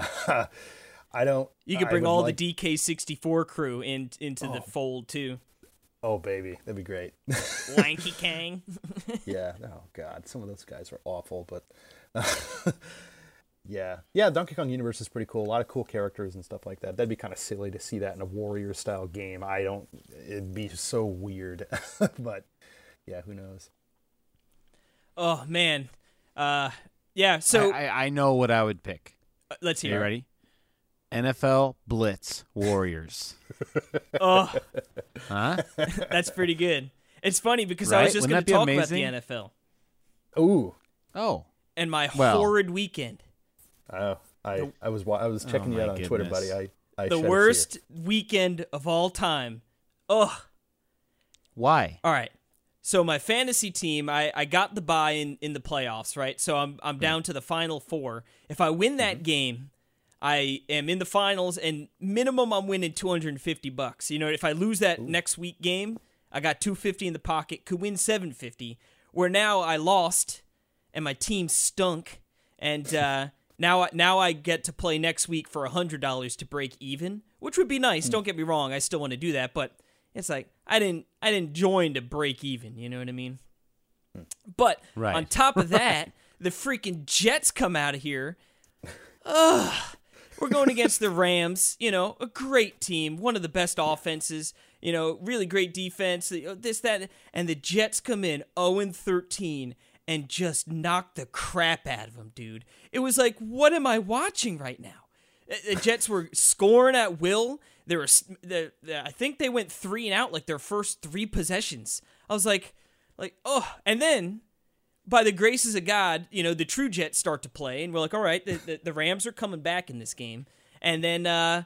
I don't. You could bring all like- the DK64 crew in into the Oh. fold too. Oh baby, that'd be great. Lanky Kong. yeah. Oh god, some of those guys are awful, but yeah, yeah. Donkey Kong Universe is pretty cool. A lot of cool characters and stuff like that. That'd be kind of silly to see that in a warrior style game. I don't. It'd be so weird, but yeah, who knows? Oh man. Uh yeah, so I, I, I know what I would pick. uh, let's You hear. it. ready? NFL Blitz Warriors. Oh, Huh? that's pretty good. It's funny because I was just going to talk be about the? NFL Ooh. Oh. and my Well- horrid weekend. Oh, I I was I was checking you out on Twitter, buddy. I, I The shed a tear. worst weekend of all time. Ugh. Why? All right. So my fantasy team, I, I got the buy in, in the playoffs, right? So I'm I'm hmm. down to the final four. If I win that hmm. game, I am in the finals and minimum I'm winning 250 bucks. You know, if I lose that next week game, I got 250 in the pocket, could win 750. Where now I lost and my team stunk and uh now now I get to play next week for $100 to break even, which would be nice. Hmm. Don't get me wrong, I still want to do that, but it's like I didn't I didn't join to break even, you know what I mean? But Right. on top of that, the freaking Jets come out of here. Ugh. We're going against the Rams, you know, a great team, one of the best offenses, you know, really great defense, uh, this, that, and the Jets come in 0 and 13 and just knock the crap out of them, dude. It was like, what am I watching right now? The the Jets were scoring at will. There was, the, the, I think they went three and out like their first three possessions. I was like, like, oh, and then by the graces of God, you know, the true Jets start to play, and we're like, all right, the, the, the Rams are coming back in this game. And then, uh,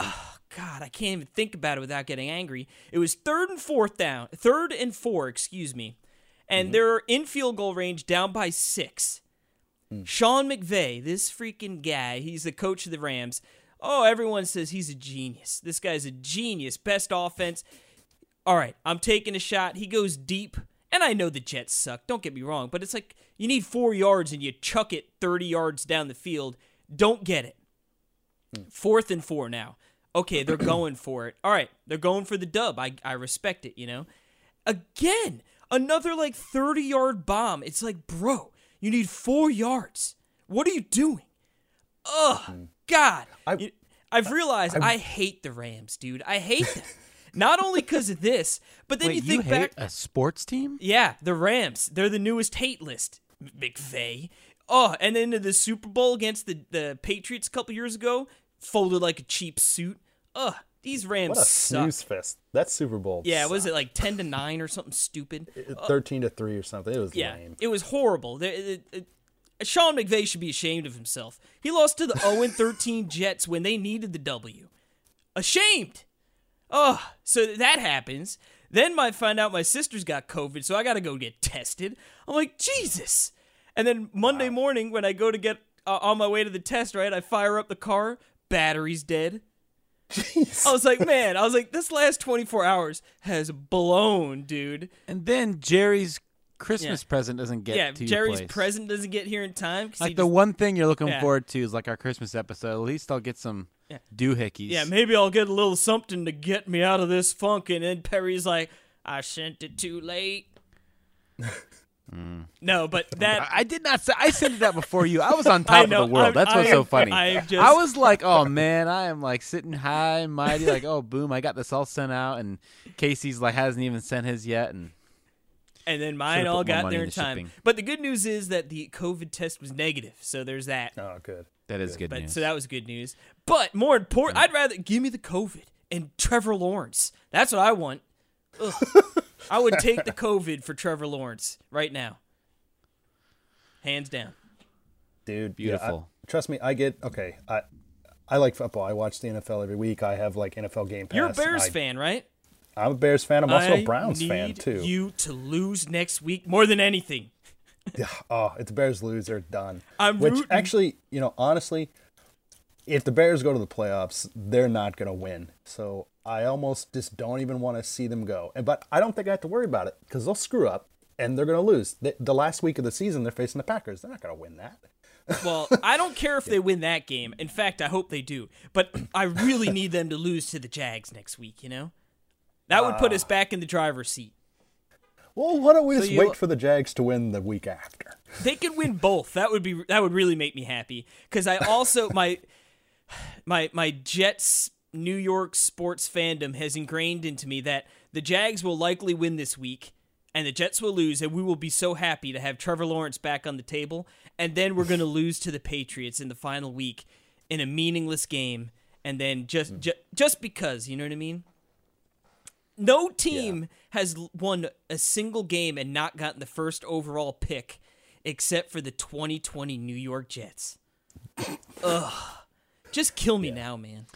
oh, God, I can't even think about it without getting angry. It was third and fourth down, third and four, excuse me. And mm-hmm. they're in field goal range down by six. Mm. Sean McVay, this freaking guy, he's the coach of the Rams. Oh, everyone says he's a genius. This guy's a genius. Best offense. All right, I'm taking a shot. He goes deep. And I know the Jets suck. Don't get me wrong, but it's like you need 4 yards and you chuck it 30 yards down the field. Don't get it. Fourth and 4 now. Okay, they're going for it. All right, they're going for the dub. I I respect it, you know. Again, another like 30 yard bomb. It's like, bro, you need four yards. What are you doing? Ugh, hmm. God. I, I've realized I, hate the Rams, dude. I hate them. Not only because of this, but then Wait, you think hate back. a sports team? Yeah, the Rams. They're the newest hate list. McVay. Oh, and then the Super Bowl against the, the Patriots a couple years ago, folded like a cheap suit. Ugh, these Rams What a suck. snooze fest! That Super Bowl. Yeah, was it like ten to nine or something stupid? thirteen to three or something? It was Yeah, lame. it was horrible. The- the- the- Sean McVay should be ashamed of himself. He lost to the 0 13 Jets when they needed the W. Ashamed. Oh, so that happens. Then I find out my sister's got COVID, so I got to go get tested. I'm like, Jesus. And then Monday morning, when I go to get uh, on my way to the test, right, I fire up the car, battery's dead. I was like, man, I was like, this last 24 hours has blown, dude. And then Jerry's Christmas present doesn't get yeah, to your Jerry's place. present doesn't get here in time. 'cause he Like the just- one thing you're looking Yeah. forward to is like our Christmas episode. At least I'll get some Yeah. doohickeys. Yeah, maybe I'll get a little something to get me out of this funk. And then Perry's like, I sent it too late. Mm. No, but that. I I did not say I sent it out before you. I was on I top know, of the world. I'm- That's what's I so funny. I am just- I was like, oh man, I am like sitting high and mighty, like, oh boom, I got this all sent out, and Casey's like hasn't even sent his yet, and and then mine all got money there in in the time. shipping. But the good news is that the COVID test was negative, so there's that. Oh, good. that is good but news. so that was good news. But more important, I'd rather give me the COVID and Trevor Lawrence. That's what I want. I would take the COVID for Trevor Lawrence right now, hands down. dude. yeah, I- Beautiful. trust me, I get okay. I I like football. I watch the NFL every week. I have like NFL Game Pass. You're a Bears I, fan, right? I'm a Bears fan. I'm also I a Browns fan too. You to lose next week more than anything. Oh, if the Bears lose, they're done. I'm Which rooting. actually, you know, honestly, if the Bears go to the playoffs, they're not going to win. So I almost just don't even want to see them go. And but I don't think I have to worry about it because they'll screw up and they're going to lose. The, the last week of the season, they're facing the Packers. They're not going to win that. Well, I don't care if they win that game. In fact, I hope they do. But I really need them to lose to the Jags next week, you know? That would put us back in the driver's seat. Well, why don't we So just wait for the Jags to win the week after? They could win both. That would be that would really make me happy cuz I also my my my Jets New York sports fandom has ingrained into me that the Jags will likely win this week and the Jets will lose and we will be so happy to have Trevor Lawrence back on the table and then we're going to lose to the Patriots in the final week in a meaningless game and then just hmm. ju- just because, you know what I mean? No team has won a single game and not gotten the first overall pick except for the 2020 New York Jets. Ugh. Just kill me now, man.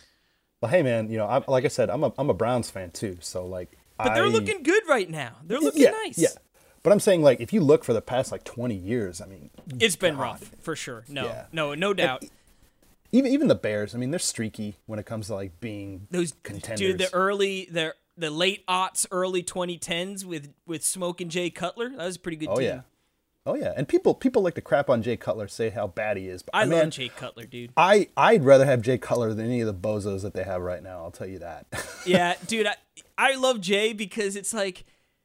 Well, hey man, you know, I, like I said, I'm a I'm a Browns fan too, so like. But they're looking good right now. They're looking yeah, nice. Yeah, but I'm saying like if you look for the past like 20 years, I mean, It's been God. rough for sure. No, Yeah. no, no doubt. even even the Bears, I mean, they're streaky when it comes to like being Those contenders. dude, the early, the the late aughts, early 2010s with with Smokin' Jay Cutler. That was a pretty good oh team. yeah, oh yeah, and people people like to crap on Jay Cutler, say how bad he is. But I man, love Jay Cutler, dude. I I'd rather have Jay Cutler than any of the bozos that they have right now. I'll tell you that. yeah, dude, I, I love Jay because it's like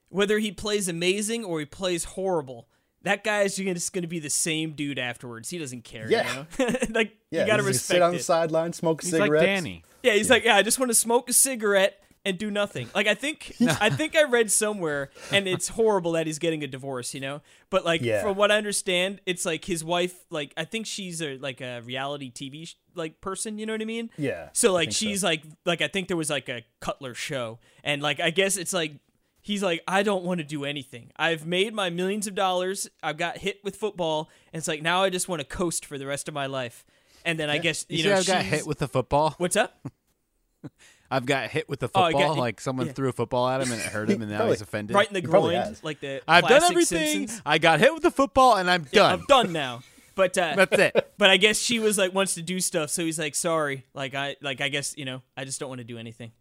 whether he plays amazing or he plays horrible, that guy is just going to be the same dude afterwards. He doesn't care. Yeah. You know? like yeah, you got to he's just respect sit on the sideline, smoke He's cigarettes. like Danny. Yeah, he's like, yeah, I just want to smoke a cigarette and do nothing. Like I think I think I read somewhere and it's horrible that he's getting a divorce, you know? But like Yeah. from what I understand, it's like his wife like I think she's a like a reality TV sh- like person, you know what I mean? Yeah, So like think so. she's like like I think there was like a Cutler show and like I guess it's like he's like I don't want to do anything. I've made my millions of dollars. I've got hit with football and it's like now I just want to coast for the rest of my life. And then I guess you, You, know see, I've got hit with the football. What's up? I've got hit with the Oh, football. got- like someone yeah. threw a football at him and it hurt him, and now Probably- he's offended. right in the groin, like the I've done everything. Simpsons. I got hit with the football, and I'm done. I'm done now. But uh, That's it. but I guess she was like wants to do stuff, so he's like, sorry, like I like I guess you know I just don't want to do anything.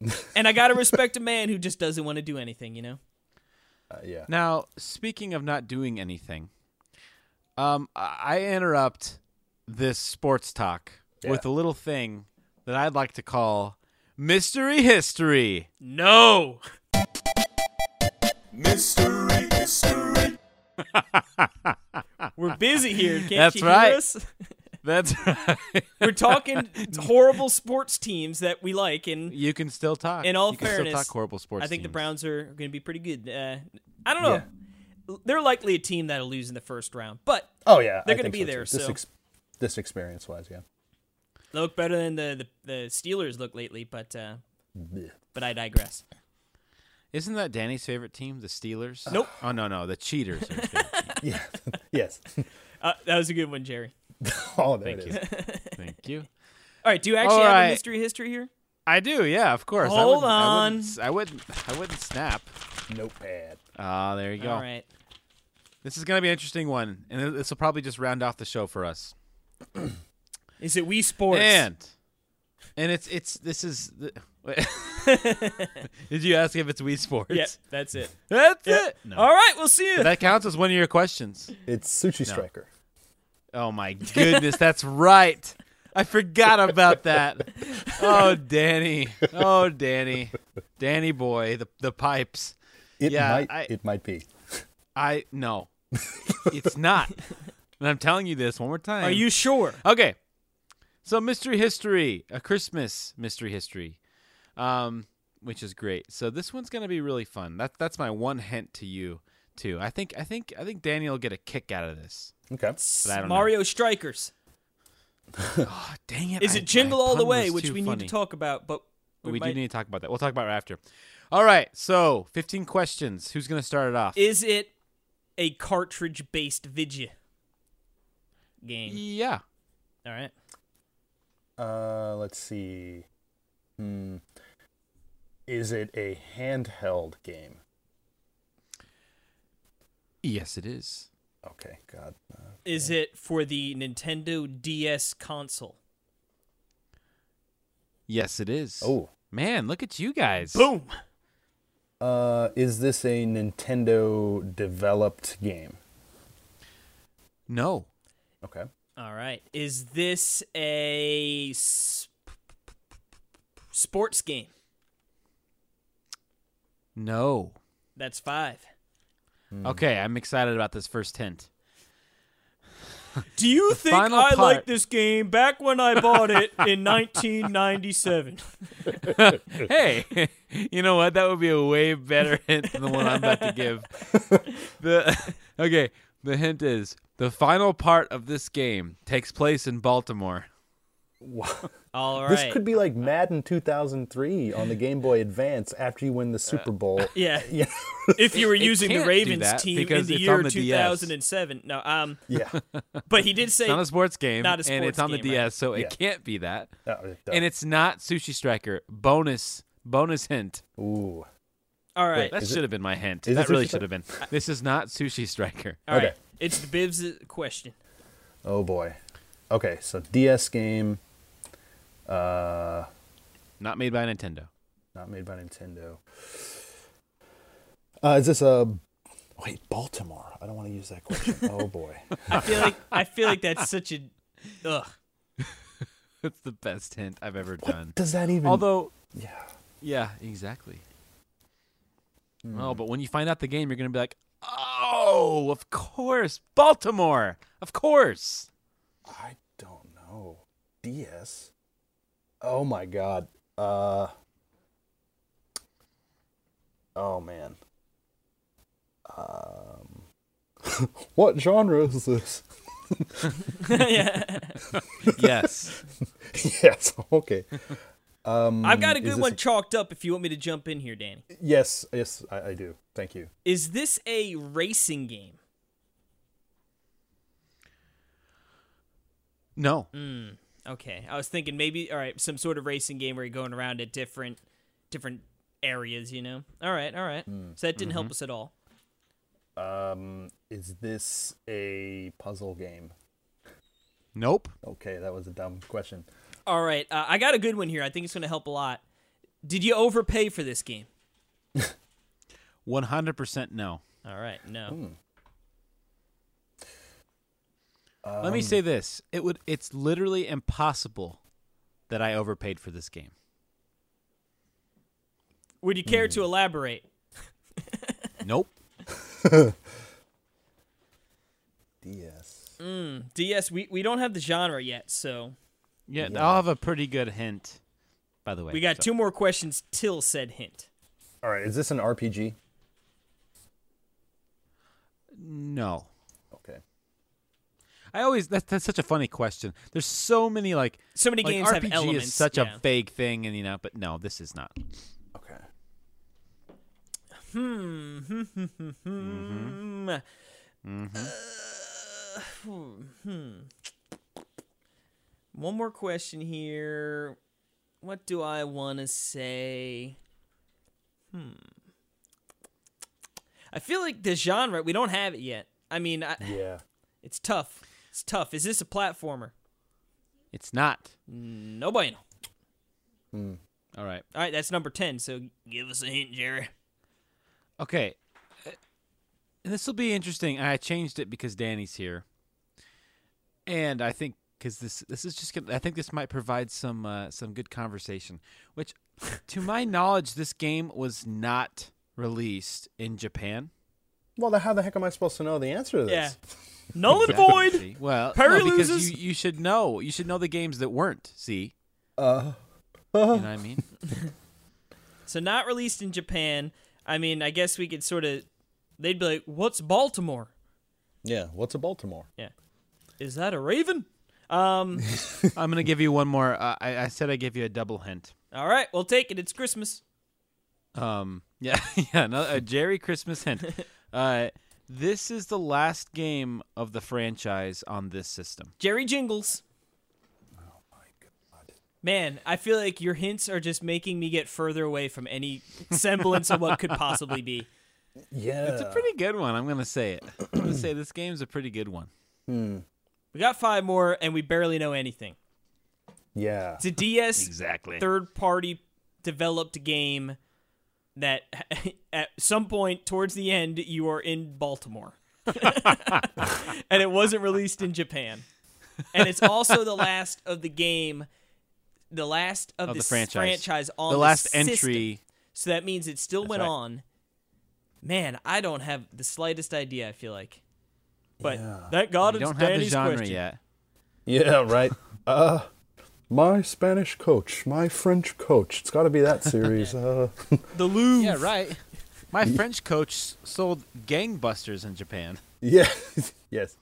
and I gotta respect a man who just doesn't want to do anything, you know. Uh, yeah. Now, speaking of not doing anything, um, I I interrupt this sports talk Yeah. with a little thing that I'd like to call mystery history. No, Mystery history. we're busy here. Can't That's you right. hear us? That's right. We're talking horrible sports teams that we like, and you can still talk. in all you can fairness, still talk horrible sports. I think the. Browns are going to be pretty good. Uh, I don't know. They're likely a team that'll lose in the first round, but Oh yeah, They're gonna be so, there, Too. This so- ex- this experience wise, yeah. They look better than the, the, the Steelers look lately. But uh, but I digress. Isn't that Danny's favorite team, the Steelers? Nope. Oh no, no, the Cheaters. Are his. Yeah. yes. Uh, that was a good one, Jerry. Oh, there Thank it you. is. Thank you. All right, do you actually All have right. a mystery history here? I do, yeah, of course. I Hold wouldn't- I on. wouldn't, I wouldn't. I wouldn't snap. Notepad. Ah, there you go. All right. This is gonna be an interesting one, and this will probably just round off the show for us. Is it Wii Sports? And and it's it's this is. The, Did you ask if it's Wii Sports? Yep, that's it. That's Yep. it. No. All right, we'll see you. That counts as one of your questions. It's Sushi Striker. Oh my goodness, that's right. I forgot about that. Oh, Danny. Oh, Danny. Danny boy, the the pipes. It Yeah, might. I- it might be. I no. it's not. And I'm telling you this one more time. Are you sure? Okay. So mystery history, a Christmas mystery history. Um which is great. So this one's going to be really fun. That that's my one hint to you too. I think I think I think Daniel will get a kick out of this. Okay. But know. Mario Strikers. Oh, dang it. Is I- it Jingle my All the Way, which too we need to talk about, but We, might- do need to talk about that. We'll talk about it after. All right. So, 15 questions. Who's going to start it off? Is it a cartridge-based video game? yeah. All right. Uh, let's see. Hmm. Is it a handheld game? Yes, it is. Okay. God. Uh, Is it for the Nintendo DS console? Yes, it is. oh. Man, look at you guys. Boom. Uh, is this a Nintendo developed game? No. Okay. All right. Is this a s- sports game? No. That's five. Hmm. Okay, I'm excited about this first hint. Do you think final I part- like this game back when I bought it in 1997? hey, you know what? That would be a way better hint than the one I'm about to give. The okay, the hint is the final part of this game takes place in Baltimore. All right. This could be like Madden 2003 on the Game Boy Advance after you win the Super Bowl. yeah. yeah. If you were using the Ravens team in the year on the DS. 2007. No, um, yeah. but he did say It's not a sports game, Not a and it's sports on the game, right? DS, so Yeah. it can't be that. Oh, it. And it's not Sushi Striker. Bonus, bonus hint. Ooh. All right. Wait, That Is it- should have been my hint. is That really should have been. This is not Sushi Striker. All right. okay. It's the Bibs question. Oh boy. Okay, so DS game. Uh, Not made by Nintendo. not made by Nintendo. Uh, is this a? Wait, Baltimore. I don't want to use that question. oh boy. I feel like I feel like that's such a ugh. That's the best hint I've ever done. Does that even? Although, yeah. yeah, exactly. Hmm. Oh, but when you find out the game, you're gonna be like, "Oh, of course, Baltimore, of course." I don't know. DS. Oh my god. Uh. Oh man. Um. what genre is this? yeah. Yes. yes. Okay. Um, I've got a good this one chalked up if you want me to jump in here, Danny. Yes. Yes. I, I do. Thank you. Is this a racing game? no. Okay. I was thinking maybe all right, some sort of racing game where you're going around at different different areas, you know. All right, all right. So that didn't help us at all. Um. Is this a puzzle game? Nope. Okay, that was a dumb question. All right. Uh, I got a good one here. I think it's going to help a lot. Did you overpay for this game? One hundred percent no. All right. No. Hmm. Let me um, say this: it would. It's literally impossible that I overpaid for this game. Would you care to hmm. elaborate? Nope. DS. DS, mm, we, we don't have the genre yet, so Yeah, Yeah. I'll have a pretty good hint. By the way, we got so- two more questions till said hint. All right. Is this an RPG? No. Okay. I always that's that's such a funny question. There's so many like So many like games RPG have elements. is such yeah. a vague thing, and you know, but no, this is not. Okay. Hmm. Mm-hmm. Uh, hmm. One more question here. What do I want to say? Hmm. I feel like the genre we don't have it yet. I mean, I, Yeah. it's tough. It's tough. Is this a platformer? It's not. No bueno. All right. All right, that's number ten. So give us a hint, Jerry. Okay. Uh, This will be interesting. I changed it because Danny's here, and I think because this this is just gonna, I think this might provide some uh, some good conversation. Which, to my knowledge, this game was not released in Japan. Well, then how the heck am I supposed to know the answer to Yeah. this? Null and void. Well, Perry no, because loses. you you should know you should know the games that weren't. See, Uh. you know what I mean? So not released in Japan. I mean, I guess we could sort of. They'd be like, "What's Baltimore? Yeah. What's a Baltimore? Yeah, is that a raven?" Um. I'm gonna give you one more. Uh, I, I said I give you a double hint. all right, we'll take it. It's Christmas. Um, yeah, yeah, no, a Jerry Christmas hint. Uh, this is the last game of the franchise on this system. Jerry Jingles. Oh my god. Man, I feel like your hints are just making me get further away from any semblance of what could possibly be. Yeah. It's a pretty good one. I'm gonna say it. I'm gonna say this game's a pretty good one. We got five more, and we barely know anything. Yeah. It's a DS Exactly. third party developed game that at some point towards the end you are in Baltimore. and it wasn't released in Japan. and it's also the last of the game, the last of, Of the this franchise. on the last system. entry. So that means it still went right. on. Man, I don't have the slightest idea. I feel like, but Yeah. thank God You it's don't have the Danny's genre question. yet. Yeah, right. Uh, my Spanish coach, my French coach. It's got to be that series. Uh, The Louvre. Yeah, right. My French coach sold gangbusters in Japan. yeah, yes.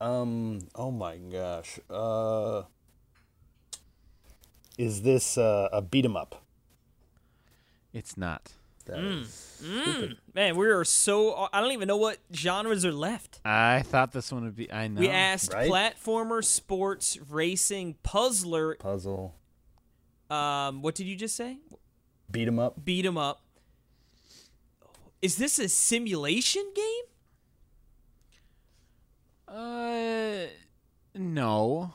Um. Oh my gosh. Uh, is this uh, a beat 'em up? It's not. That is stupid. Man, we are so. I don't even know what genres are left. I thought this one would be. I know. We asked right? platformer, sports, racing, puzzler. Puzzle. Um, what did you just say? Beat 'em up. Beat 'em up. Is this a simulation game? Uh, no.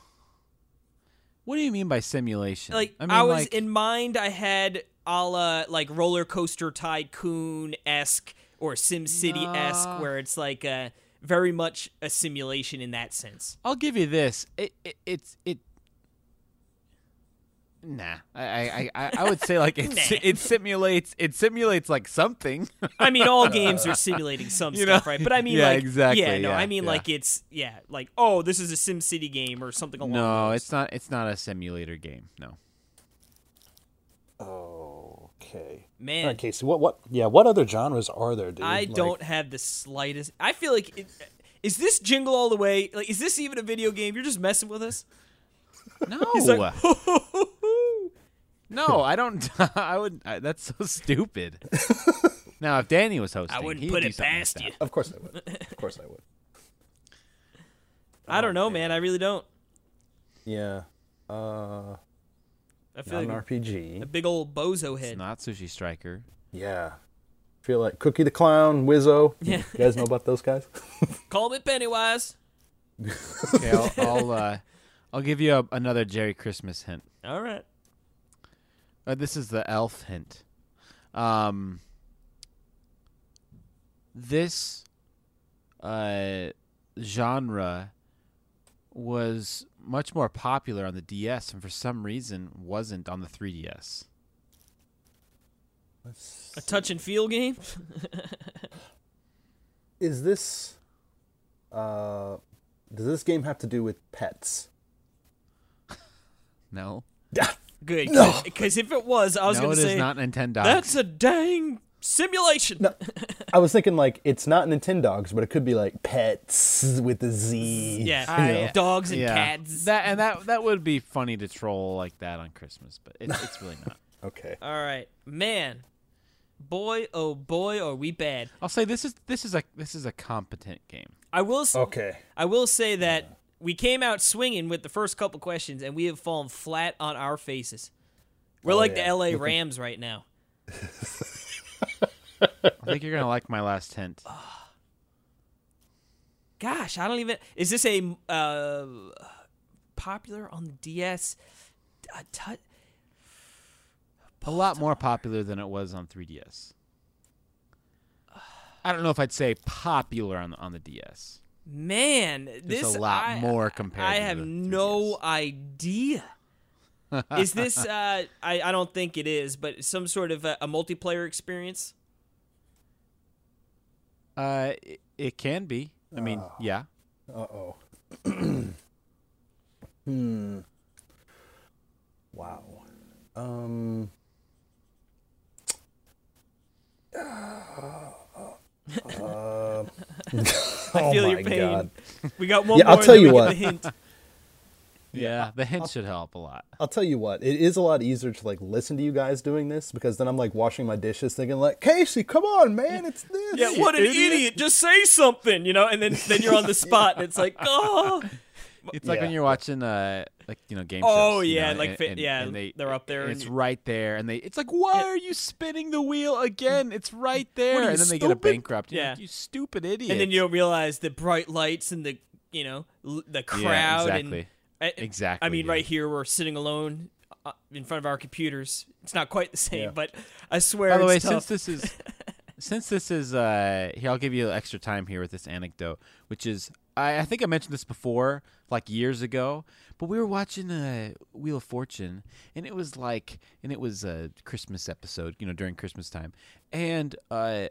What do you mean by simulation? Like I, I, was like, in mind, I had a la like roller coaster tycoon esque or Sim City esque, Nah. where it's like uh very much a simulation in that sense. I'll give you this. It, it it's it. Nah, I I I, I would say like it Nah. it simulates it simulates like something. I mean, all games are simulating some You stuff, know? right? But I mean, Yeah, like, exactly, Yeah, no, yeah, I mean, yeah. like it's yeah, like oh, this is a Sim City game or something along. no, those. it's not. It's not a simulator game. No. Okay. man. All right, Casey. What? What? Yeah. What other genres are there, dude? I Like- don't have the slightest. I feel like it, is this Jingle All the Way? Like, is this even a video game? You're just messing with us. No. He's like, no, I don't. I would. I, that's so stupid. now, if Danny was hosting, I wouldn't he'd put do it something like past you. Of course I would. Of course I would. I don't know, man. I really don't. Yeah. Uh, I feel not an RPG. a big old bozo It's head. not Sushi Striker. Yeah. Feel like Cookie the Clown, Wizzo. Yeah. You guys know about those guys? Call me Pennywise. Okay, I'll I'll, uh, I'll give you a, another Jerry Christmas hint. All right. Uh, this is the elf hint. Um, this uh, genre was much more popular on the DS, and for some reason wasn't on the 3DS. A touch and feel game. Is this? Uh, does this game have to do with pets? No, Good. No. Because if it was, I was no, going it to is say not Nintendo. that's a dang simulation. No. I was thinking like it's not Nintendogs, but it could be like pets with the Z. Yeah, you know. dogs and yeah, cats. that and that that would be funny to troll like that on Christmas, but it's it's really not. Okay. All right, man. Boy, oh boy, are we bad. I'll say this is this is a this is a competent game. I will. Say, Okay. I will say that we came out swinging with the first couple questions, and we have fallen flat on our faces. We're Oh, like yeah. the L.A. Rams right now. I think you're gonna like my last hint. Gosh, I don't even. Is this a uh, popular on the DS? A lot more popular than it was on 3DS. I don't know if I'd say popular on the, on the DS. Man, this a lot I- more compared I have no idea. is this? Uh, I I don't think it is, but some sort of a, a multiplayer experience. Uh, it, it can be. I mean, yeah. Uh oh. hmm. Wow. Um. uh, I feel oh your my pain. God. We got one Yeah, more. I'll tell you we get what. The hint. Yeah, the hint should help a lot. I'll tell you what. It is a lot easier to like listen to you guys doing this because then I'm like washing my dishes, thinking like, Casey, come on, man, it's this. Yeah, what an idiot! Just say something, you know, and then then you're on the spot, and it's like, oh, It's like when Yeah. you're watching, uh, like you know, game Oh, shows. you yeah, know, like and, fi- and- yeah, and they, they're up there and and it's you- right there, and they, it's like, why are you spinning the wheel again? It's right there, you, and then they get a stupid? bankrupt. Yeah. like, you stupid idiot. and then you don't realize the bright lights and the you know the crowd exactly. and I- Exactly, I mean, yeah. right here we're sitting alone uh, in front of our computers. It's not quite the same, Yeah. but I swear. By the way, tough. since this is since this is uh here, I'll give you extra time here with this anecdote, which is I, I think I mentioned this before, like years ago, but we were watching uh, Wheel of Fortune, and it was like, and it was a Christmas episode, you know, during Christmas time, and uh,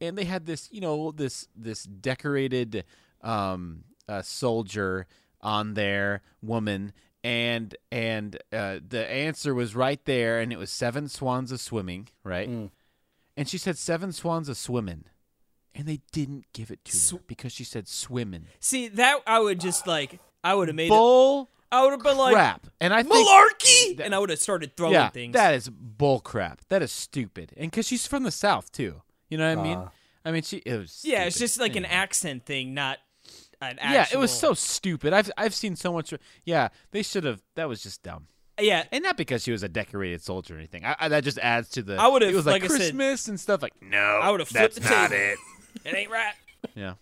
and they had this, you know, this this decorated um uh, soldier on there, woman, and and uh, the answer was right there, and it was seven swans a swimming, right? Mm. And she said seven swans a swimming, and they didn't give it to her because she said swimming. See that I would just like I would have made it. Bull I would have been like crap, and I think malarkey, that- and I would have started throwing yeah, things. that is bull crap. That is stupid, and because she's from the south too, you know what I mean? Uh. I mean, she it was yeah, it's just like an accent thing, not actual. Yeah, it was so stupid. I've I've seen so much. Yeah, they should have. That was just dumb. Yeah, And not because she was a decorated soldier or anything. I, I, that just adds to the. I would've, It was like, like I said- Christmas and stuff. Like no, I would've flipped that's the not table. it. it ain't right. Yeah.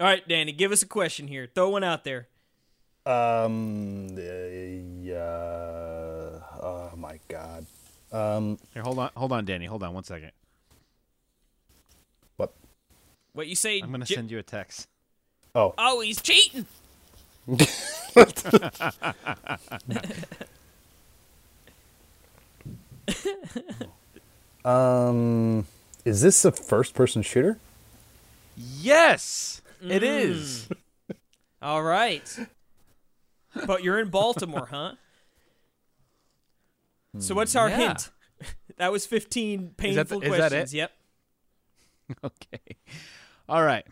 All right, Danny, give us a question here. Throw one out there. Um. uh, yeah. Oh my God. Um. Here, hold on, hold on, Danny. Hold on one second. What? What you say? I'm gonna J- send you a text. Oh. Oh, he's cheating. Um. Is this a first-person shooter? Yes, it is. All right. but you're in Baltimore, huh? So what's our Yeah. hint? That was 15 that the- painful is that it? questions. Yep. okay. All right.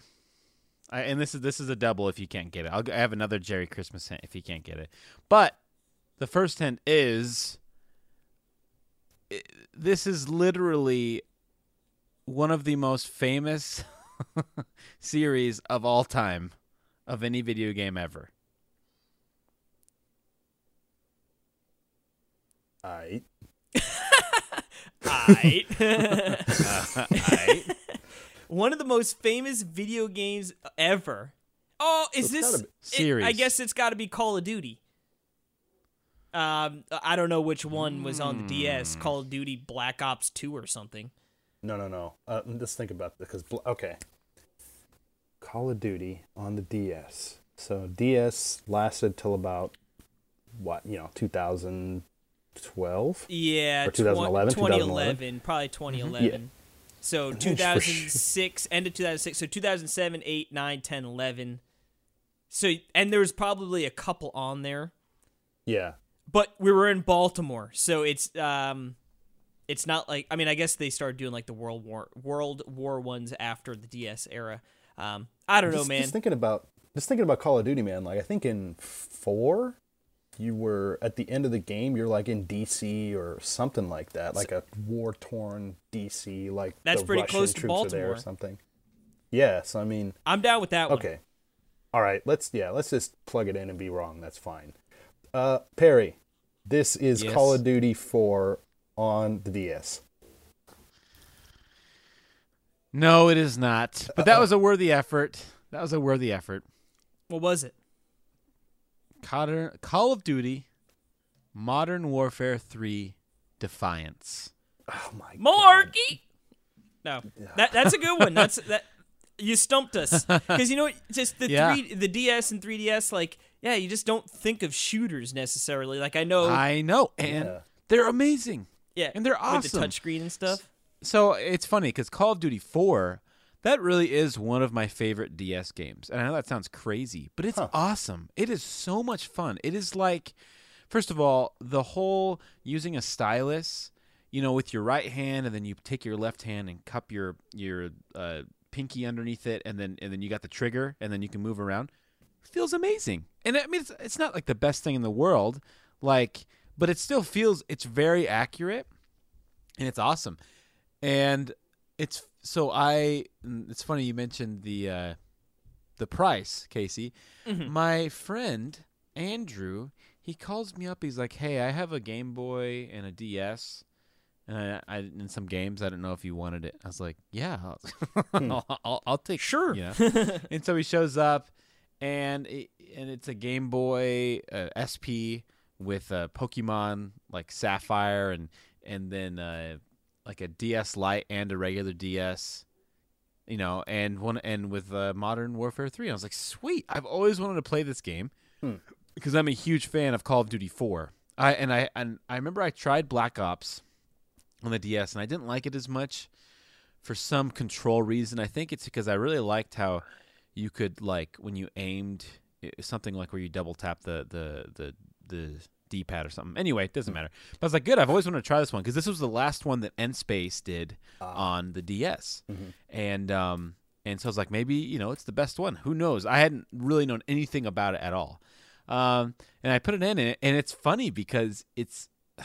I, and this is this is a double if you can't get it. I'll, g- I have another Jerry Christmas hint if you can't get it. But the first hint is i- this is literally one of the most famous series of all time of any video game ever. I. Aight. Aight. One of the most famous video games ever. Oh, is it's this gotta it- I guess it's got to be Call of Duty. Um, I don't know which one was on the Hmm. DS. Call of Duty Black Ops Two or something. No, no, no. Uh, let's think about this because okay. Call of Duty on the DS. So DS lasted till about what you know 2012. Yeah, Or 2011, 2011, probably 2011. So for sure. 2006, end of 2006. So 2007, 8, 9, 10, 11. So and there was probably a couple on there, Yeah. but we were in Baltimore, so it's um, it's not like I mean I guess they started doing like the World War World War ones after the DS era. Um, I don't know, just, man. Just thinking about just thinking about Call of Duty, man. Like I think in four, you were at the end of the game. You're like in DC or something like that, like a war torn DC. Like That's the pretty Russian close to troops or Baltimore. something. Yeah. So I mean, I'm down with that one. okay. All right. Let's yeah. Let's just plug it in and be wrong. That's fine. Uh, Perry, this is Yes. Call of Duty 4 on the DS. No, it is not. But that was a worthy effort. That was a worthy effort. What was it? Call Call of Duty Modern Warfare 3 Defiance. Oh my Malarkey. No, that that's a good one. That's that. You stumped us because you know? Just the Yeah. three, the DS and 3DS. Like, yeah, you just don't think of shooters necessarily. Like, I know, I know, and Yeah. they're amazing. yeah, and they're with the awesome. touchscreen and stuff. So it's funny because Call of Duty 4, that really is one of my favorite DS games. And I know that sounds crazy, but it's awesome. It is so much fun. It is like, first of all, the whole using a stylus, you know, with your right hand, and then you take your left hand and cup your your uh, pinky underneath it, and then and then you got the trigger, and then you can move around. Feels amazing. And I mean, it's it's not like the best thing in the world, like, but it still feels it's very accurate, and it's awesome and it's so I. It's funny you mentioned the uh, the price, Casey. My friend Andrew, he calls me up. He's like, "Hey, I have a Game Boy and a DS, and I, I in some games. I don't know if you wanted it." I was like, "Yeah, I'll, I'll, I'll take Sure. You know? and so he shows up, and it, and it's a Game Boy uh, SP with uh, Pokemon like Sapphire and and then uh, like a DS Lite and a regular DS. you know, and one and with uh, Modern Warfare Three, I was like, sweet. I've always wanted to play this game because I'm a huge fan of Call of Duty Four. I and I and I remember I tried Black Ops on the DS and I didn't like it as much for some control reason. I think it's because I really liked how you could like when you aimed something like where you double tap the the the the D pad or something. Anyway, it doesn't matter. But I was like, good. I've always wanted to try this one because this was the last one that Space did on the DS, and um and so I was like, maybe you know it's the best one. Who knows? I hadn't really known anything about it at all. Um, and I put it in, and it's funny because it's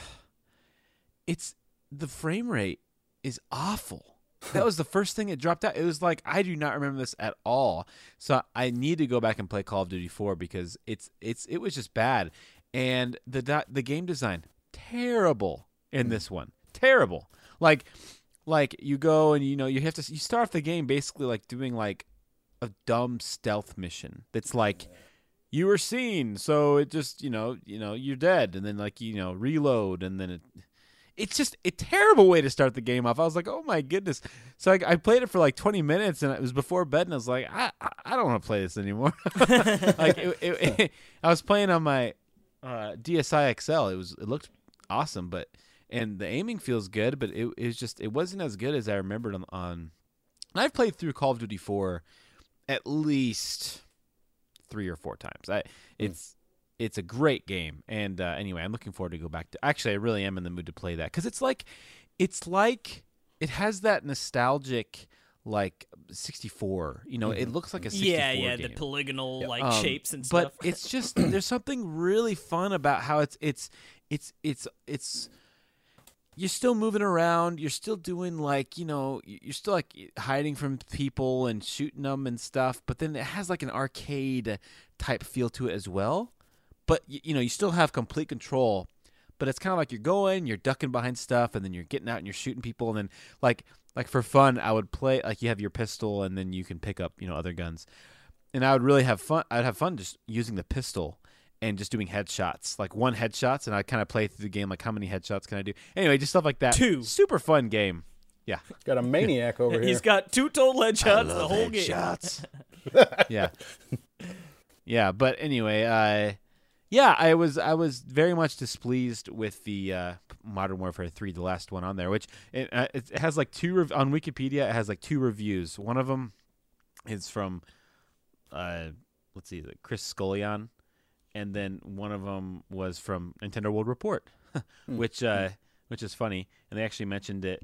it's the frame rate is awful. That was the first thing it dropped out. It was like I do not remember this at all. So I need to go back and play Call of Duty 4 because it's it's it was just bad. And the the game design terrible in mm. this one. Terrible. Like like you go and you know you have to you start off the game basically like doing like a dumb stealth mission. That's like you were seen, so it just you know you know you're dead, and then like you know reload, and then it. It's just a terrible way to start the game off. I was like, oh my goodness. So I, I played it for like 20 minutes, and it was before bed, and I was like, I I, I don't want to play this anymore. like it, it, I was playing on my uh, DSi XL. It was it looked awesome, but and the aiming feels good, but it, it was just it wasn't as good as I remembered on. on and I've played through Call of Duty 4 at least three or four times. I it's it's a great game, and uh, anyway, I'm looking forward to go back to. Actually, I really am in the mood to play that because it's like it's like it has that nostalgic like 64. You know, it looks like a 64 yeah, yeah, game. the polygonal like Um, shapes and stuff. But it's just there's something really fun about how it's it's it's it's it's you're still moving around. You're still doing like you know you're still like hiding from people and shooting them and stuff. But then it has like an arcade type feel to it as well. But you know you still have complete control. But it's kind of like you're going, you're ducking behind stuff, and then you're getting out and you're shooting people, and then like like for fun, I would play like you have your pistol, and then you can pick up you know other guns and I would really have fun. I'd have fun just using the pistol and just doing headshots, like one headshots, and I kind of play through the game like how many headshots can I do? Anyway, just stuff like that. Two. super fun game. Yeah, Got a maniac over here. He's got two total headshots the whole game. Headshots. yeah, yeah. But anyway, uh, yeah, I was I was very much displeased with the uh, Modern Warfare Three, the last one on there, which it, uh, it has like two rev- on Wikipedia. It has like two reviews. One of them is from uh, let's see, the Chris Scullion, and then one of them was from Nintendo World Report, which uh, which is funny, and they actually mentioned it,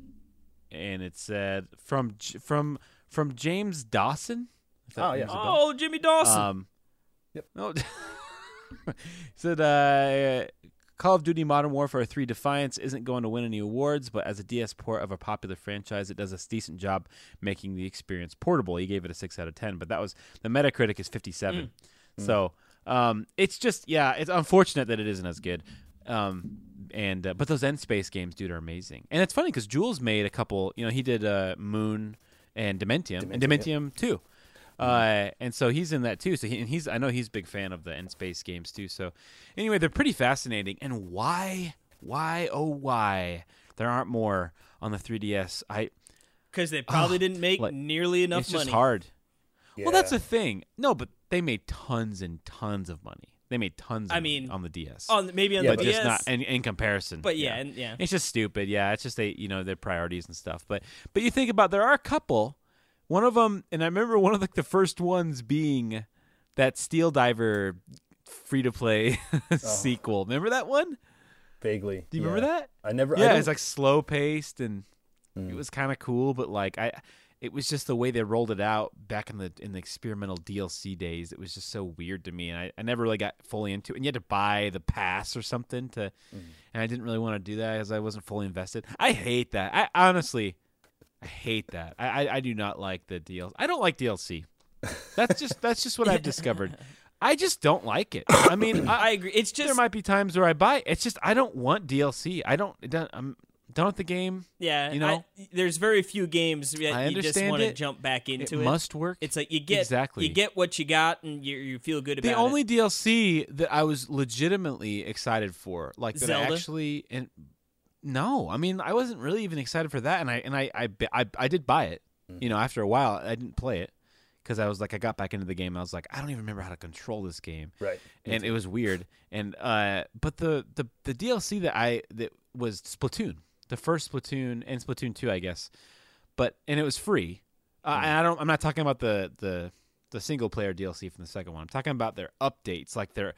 and it said from from from James Dawson. Oh, yeah. rings a bell. Oh, Jimmy Dawson. Um, Yep. No. said uh, Call of Duty Modern Warfare 3 Defiance isn't going to win any awards, but as a DS port of a popular franchise, it does a decent job making the experience portable. He gave it a 6 out of 10, but that was the Metacritic is 57. So, um, it's just yeah, it's unfortunate that it isn't as good. Um, and uh, but those n-Space games, dude, are amazing. And it's funny because Jools made a couple. You know, he did uh, Moon and Dementium, and Dementium, Dementium too. Uh, and so he's in that too. So he, and he's I know he's a big fan of the n-Space games too. So anyway, they're pretty fascinating. And why, why, oh why, there aren't more on the 3DS? I Because they probably didn't make like, nearly enough it's money. just hard. Well, that's Yeah. the thing. No, but they made tons and tons of money. They made tons. I of money mean, on the DS. On maybe on Yeah, the but DS, just not in, in comparison. but yeah, and yeah. It's just stupid. Yeah, it's just they, you know, their priorities and stuff. But but you think about there are a couple. One of them, and I remember one of like the first ones being that Steel Diver free to play oh. sequel. Remember that one? Vaguely. Do you remember that? I never. I Yeah, it's like slow paced and mm. it was kind of cool, but like I, it was just the way they rolled it out back in the in the experimental DLC days. It was just so weird to me, and I, I never really got fully into it. And you had to buy the pass or something to, mm. and I didn't really want to do that because I wasn't fully invested. I hate that. I honestly, hate that. I I, I do not like the DLC. I don't like DLC. That's just that's just what I've discovered. I just don't like it. I mean, I, I agree. It's just there might be times where I buy. it. It's just I don't want DLC. I don't. Don't I'm done with the game. yeah. you know? I, there's very few games that I you just want to it. jump back into it. must work. It's like you get Exactly. you get what you got, and you you feel good about it. the it. only DLC that I was legitimately excited for, like that I Zelda? actually and no, I mean I wasn't really even excited for that, and I and I I I, I did buy it. you know, after a while, I didn't play it because I was like, I got back into the game. I was like, I don't even remember how to control this game, Right. and it was weird. And uh, but the the the DLC that I that was Splatoon, the first Splatoon and Splatoon two, I guess, but and it was free. Uh, and I don't. I'm not talking about the the the single player DLC from the second one. I'm talking about their updates, like their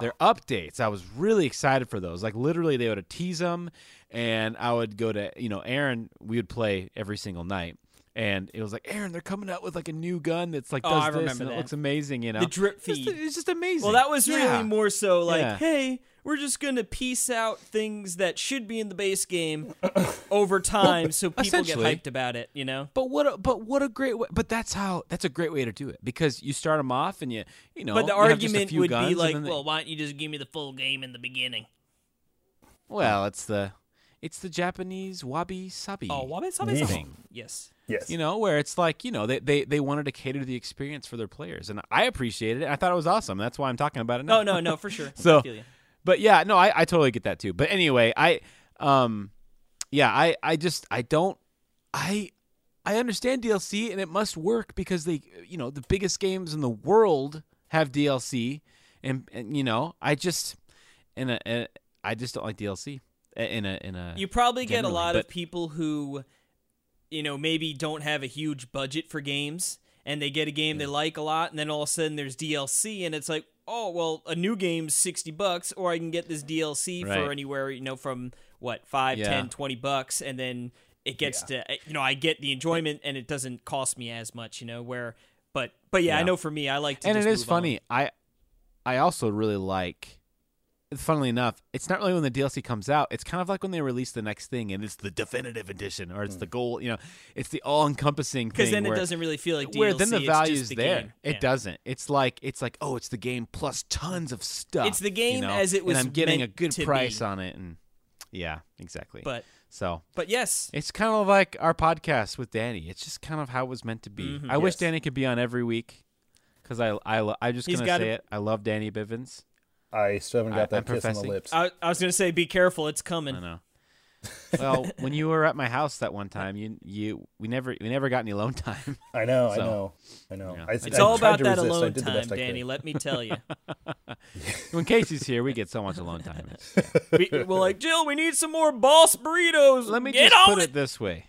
their updates. I was really excited for those. Like literally, they would tease them, and I would go to you know Aaron. We would play every single night. And it was like Aaron, they're coming out with like a new gun that's like Oh, does I this remember and that. it looks amazing, you know. The drip It's just- feed. it's just amazing. Well, that was really Yeah. more so like, Yeah. hey, we're just gonna piece out things that should be in the base game over time, so people get hyped about it. You know. But what? A, but what a great way! But that's how. That's a great way to do it because you start them off and you, you know. But the you have just a argument few would guns be like, then they- well, why don't you just give me the full game in the beginning? well, it's the, it's the Japanese wabi sabi. Oh, wabi sabi thing. Yes. Yes. You know, where it's like you know they, they they wanted to cater to the experience for their players, and I appreciated it. I thought it was awesome. That's why I'm talking about it now. No, no, no, for sure. So- I feel you. But yeah, no, I, I totally get that too. But anyway, I um yeah, I I just I don't I I understand DLC and it must work because they you know, the biggest games in the world have DLC and, and you know, I just in a, a I just don't like DLC in a in a You probably get a lot of people who, you know, maybe don't have a huge budget for games, and they get a game Mm. they like a lot, and then all of a sudden there's DLC, and it's like, oh well, a new game's sixty bucks, or I can get this DLC for anywhere, you know, from what five, Yeah. ten, twenty bucks, and then it gets to, eh, you know, I get the enjoyment, and it doesn't cost me as much, you know, where. But but yeah, I know for me, I like to. and it is move on. funny. I I also really like. Funnily enough, it's not really when the DLC comes out. It's kind of like when they release the next thing, and it's the definitive edition, or it's the goal. You know, it's the all-encompassing thing. because then it doesn't really feel like DLC. where then the it's value's just the there. game. It Yeah. doesn't. It's like it's like oh, it's the game plus tons of stuff. It's the you game know? as it was and I'm getting a good price be. on it, and yeah, exactly. But so but yes, it's kind of like our podcast with Danny. It's just kind of how it was meant to be. Mhm. I wish Danny could be on every week because I I I'm just He's gonna gotta- say it. I love Danny Bivens. I still haven't I- got that I'm kiss on the lips. I, I was gonna say, be careful, it's coming. I know. well, when you were at my house that one time, you you we never we never got any alone time. I know, I know, I know. Yeah. I, It's I all about that resist. Alone time, Danny. Let me tell you. when Casey's here, we get so much alone time. It's- we, we're like, Jill, we need some more boss burritos. Let me Get just on put it this way: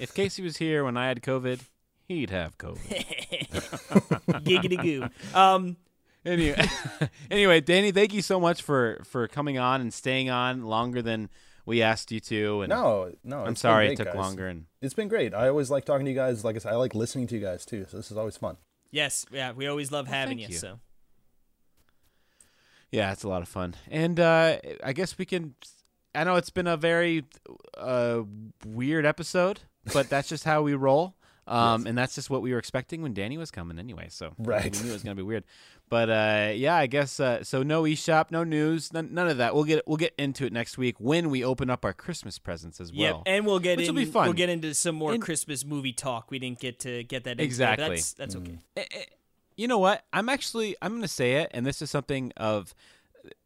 if Casey was here when I had COVID, he'd have COVID. Giggity goo. Um, anyway, anyway, Danny, thank you so much for for coming on and staying on longer than we asked you to. And No, no. I'm sorry been it took guys. longer. And It's been great. I always like talking to you guys. Like I said, I like listening to you guys too. So this is always fun. yes, yeah, we always love having thank you, you. So yeah, it's a lot of fun. And uh, I guess we can. I know it's been a very uh, weird episode, but that's just how we roll. Um, And that's just what we were expecting when Danny was coming anyway. So Right. we knew it was gonna be weird. But uh, yeah, I guess uh, so. No eShop, no news, none, none of that. We'll get we'll get into it next week when we open up our Christmas presents as well. yep, and we'll get Which in. will be fun. We'll get into some more And- Christmas movie talk. We didn't get to get that in today, but Exactly. That's that's okay. Eh, eh, you know what? I'm actually I'm going to say it, and this is something of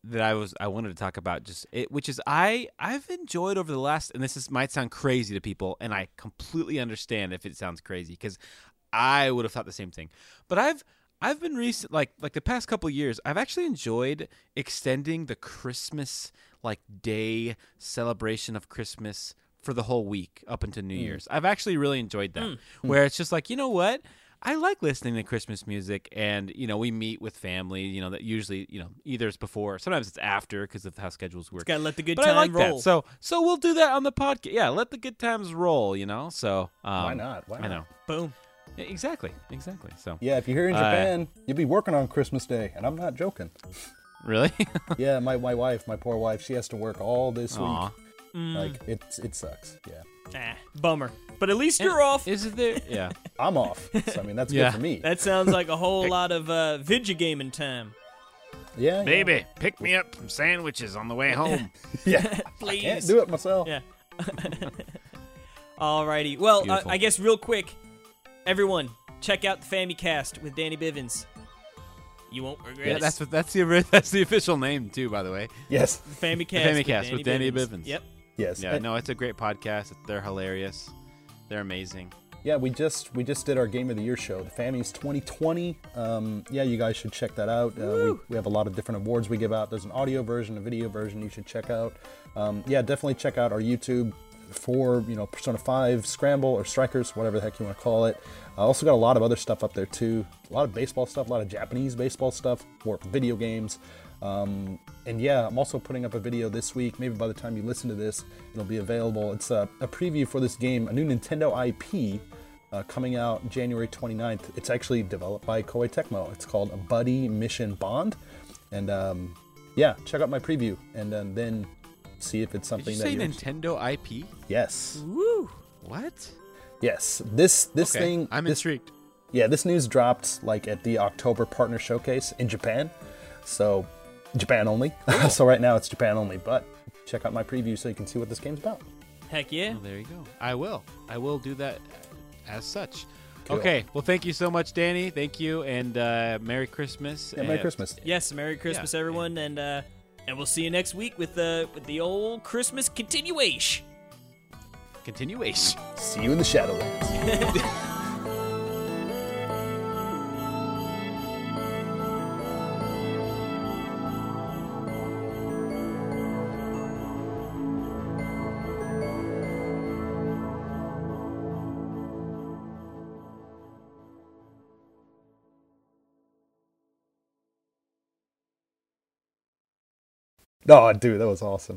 that I was I wanted to talk about just it, which is I I've enjoyed over the last, and this is might sound crazy to people, and I completely understand if it sounds crazy because I would have thought the same thing, but I've I've been recent like like the past couple years I've actually enjoyed extending the Christmas like day celebration of Christmas for the whole week up into New mm. Year's. I've actually really enjoyed that. Mm. Where it's just like, you know what? I like listening to Christmas music and you know, we meet with family, you know, that usually, you know, either it's before, sometimes it's after because of how schedules work. Gotta let the good but time I like roll. that. So so we'll do that on the podcast. Yeah, let the good times roll, you know. So um, Why not? Why I know. Boom. Yeah, exactly. Exactly. So Yeah, if you're here in Uh, Japan, you'll be working on Christmas Day, and I'm not joking. really? yeah, my, my wife, my poor wife, she has to work all this Aw. week. Like it, it sucks. Yeah, Ah, bummer. But at least you're off. Is it there? Yeah. I'm off. So I mean, that's Yeah. good for me. That sounds like a whole lot of uh, video gaming time. yeah, yeah. Baby, pick me up some sandwiches on the way home. Yeah, Please. can't do it myself. Yeah. Alrighty. Well, uh, Beautiful. I guess real quick, everyone, check out the Fammy Cast with Danny Bivens. You won't regret yeah, it. that's what that's the that's the official name too, by the way. Yes, the Fammy Cast. Fammy with Cast Danny with Danny Bivens. Bivens. Yep. yes. Yeah, And- no, it's a great podcast. They're hilarious. They're amazing. yeah, we just we just did our Game of the Year show, the Fammies 2020. Um, yeah, you guys should check that out. Uh, we, we have a lot of different awards we give out. There's an audio version, a video version. You should check out. Um, yeah, definitely check out our YouTube for you know Persona 5 Scramble or Strikers, whatever the heck you want to call it. I also got a lot of other stuff up there too. A lot of baseball stuff, a lot of Japanese baseball stuff, or video games. Um, and yeah, I'm also putting up a video this week. Maybe by the time you listen to this, it'll be available. It's a, a preview for this game, a new Nintendo IP uh, coming out January 29th. It's actually developed by Koei Tecmo. It's called Buddy Mission Bond. And um, yeah, check out my preview and uh, then see if it's something Did you say that you're Nintendo IP? Yes. Woo! What? Yes. This this Okay, thing I'm this, intrigued. Yeah, this news dropped like at the October partner showcase in Japan. So Japan only. so right now it's Japan only, but check out my preview so you can see what this game's about. Heck yeah. Well, there you go. I will. I will do that as such. Cool. Okay. Well, thank you so much, Danny. Thank you, and uh, Merry Christmas. Yeah, Merry and- Christmas. Yes, Merry Christmas, Yeah. everyone, and uh, and we'll see you next week with the with the old Christmas continuation. Continuation. See you in the Shadowlands. Oh, dude, that was awesome.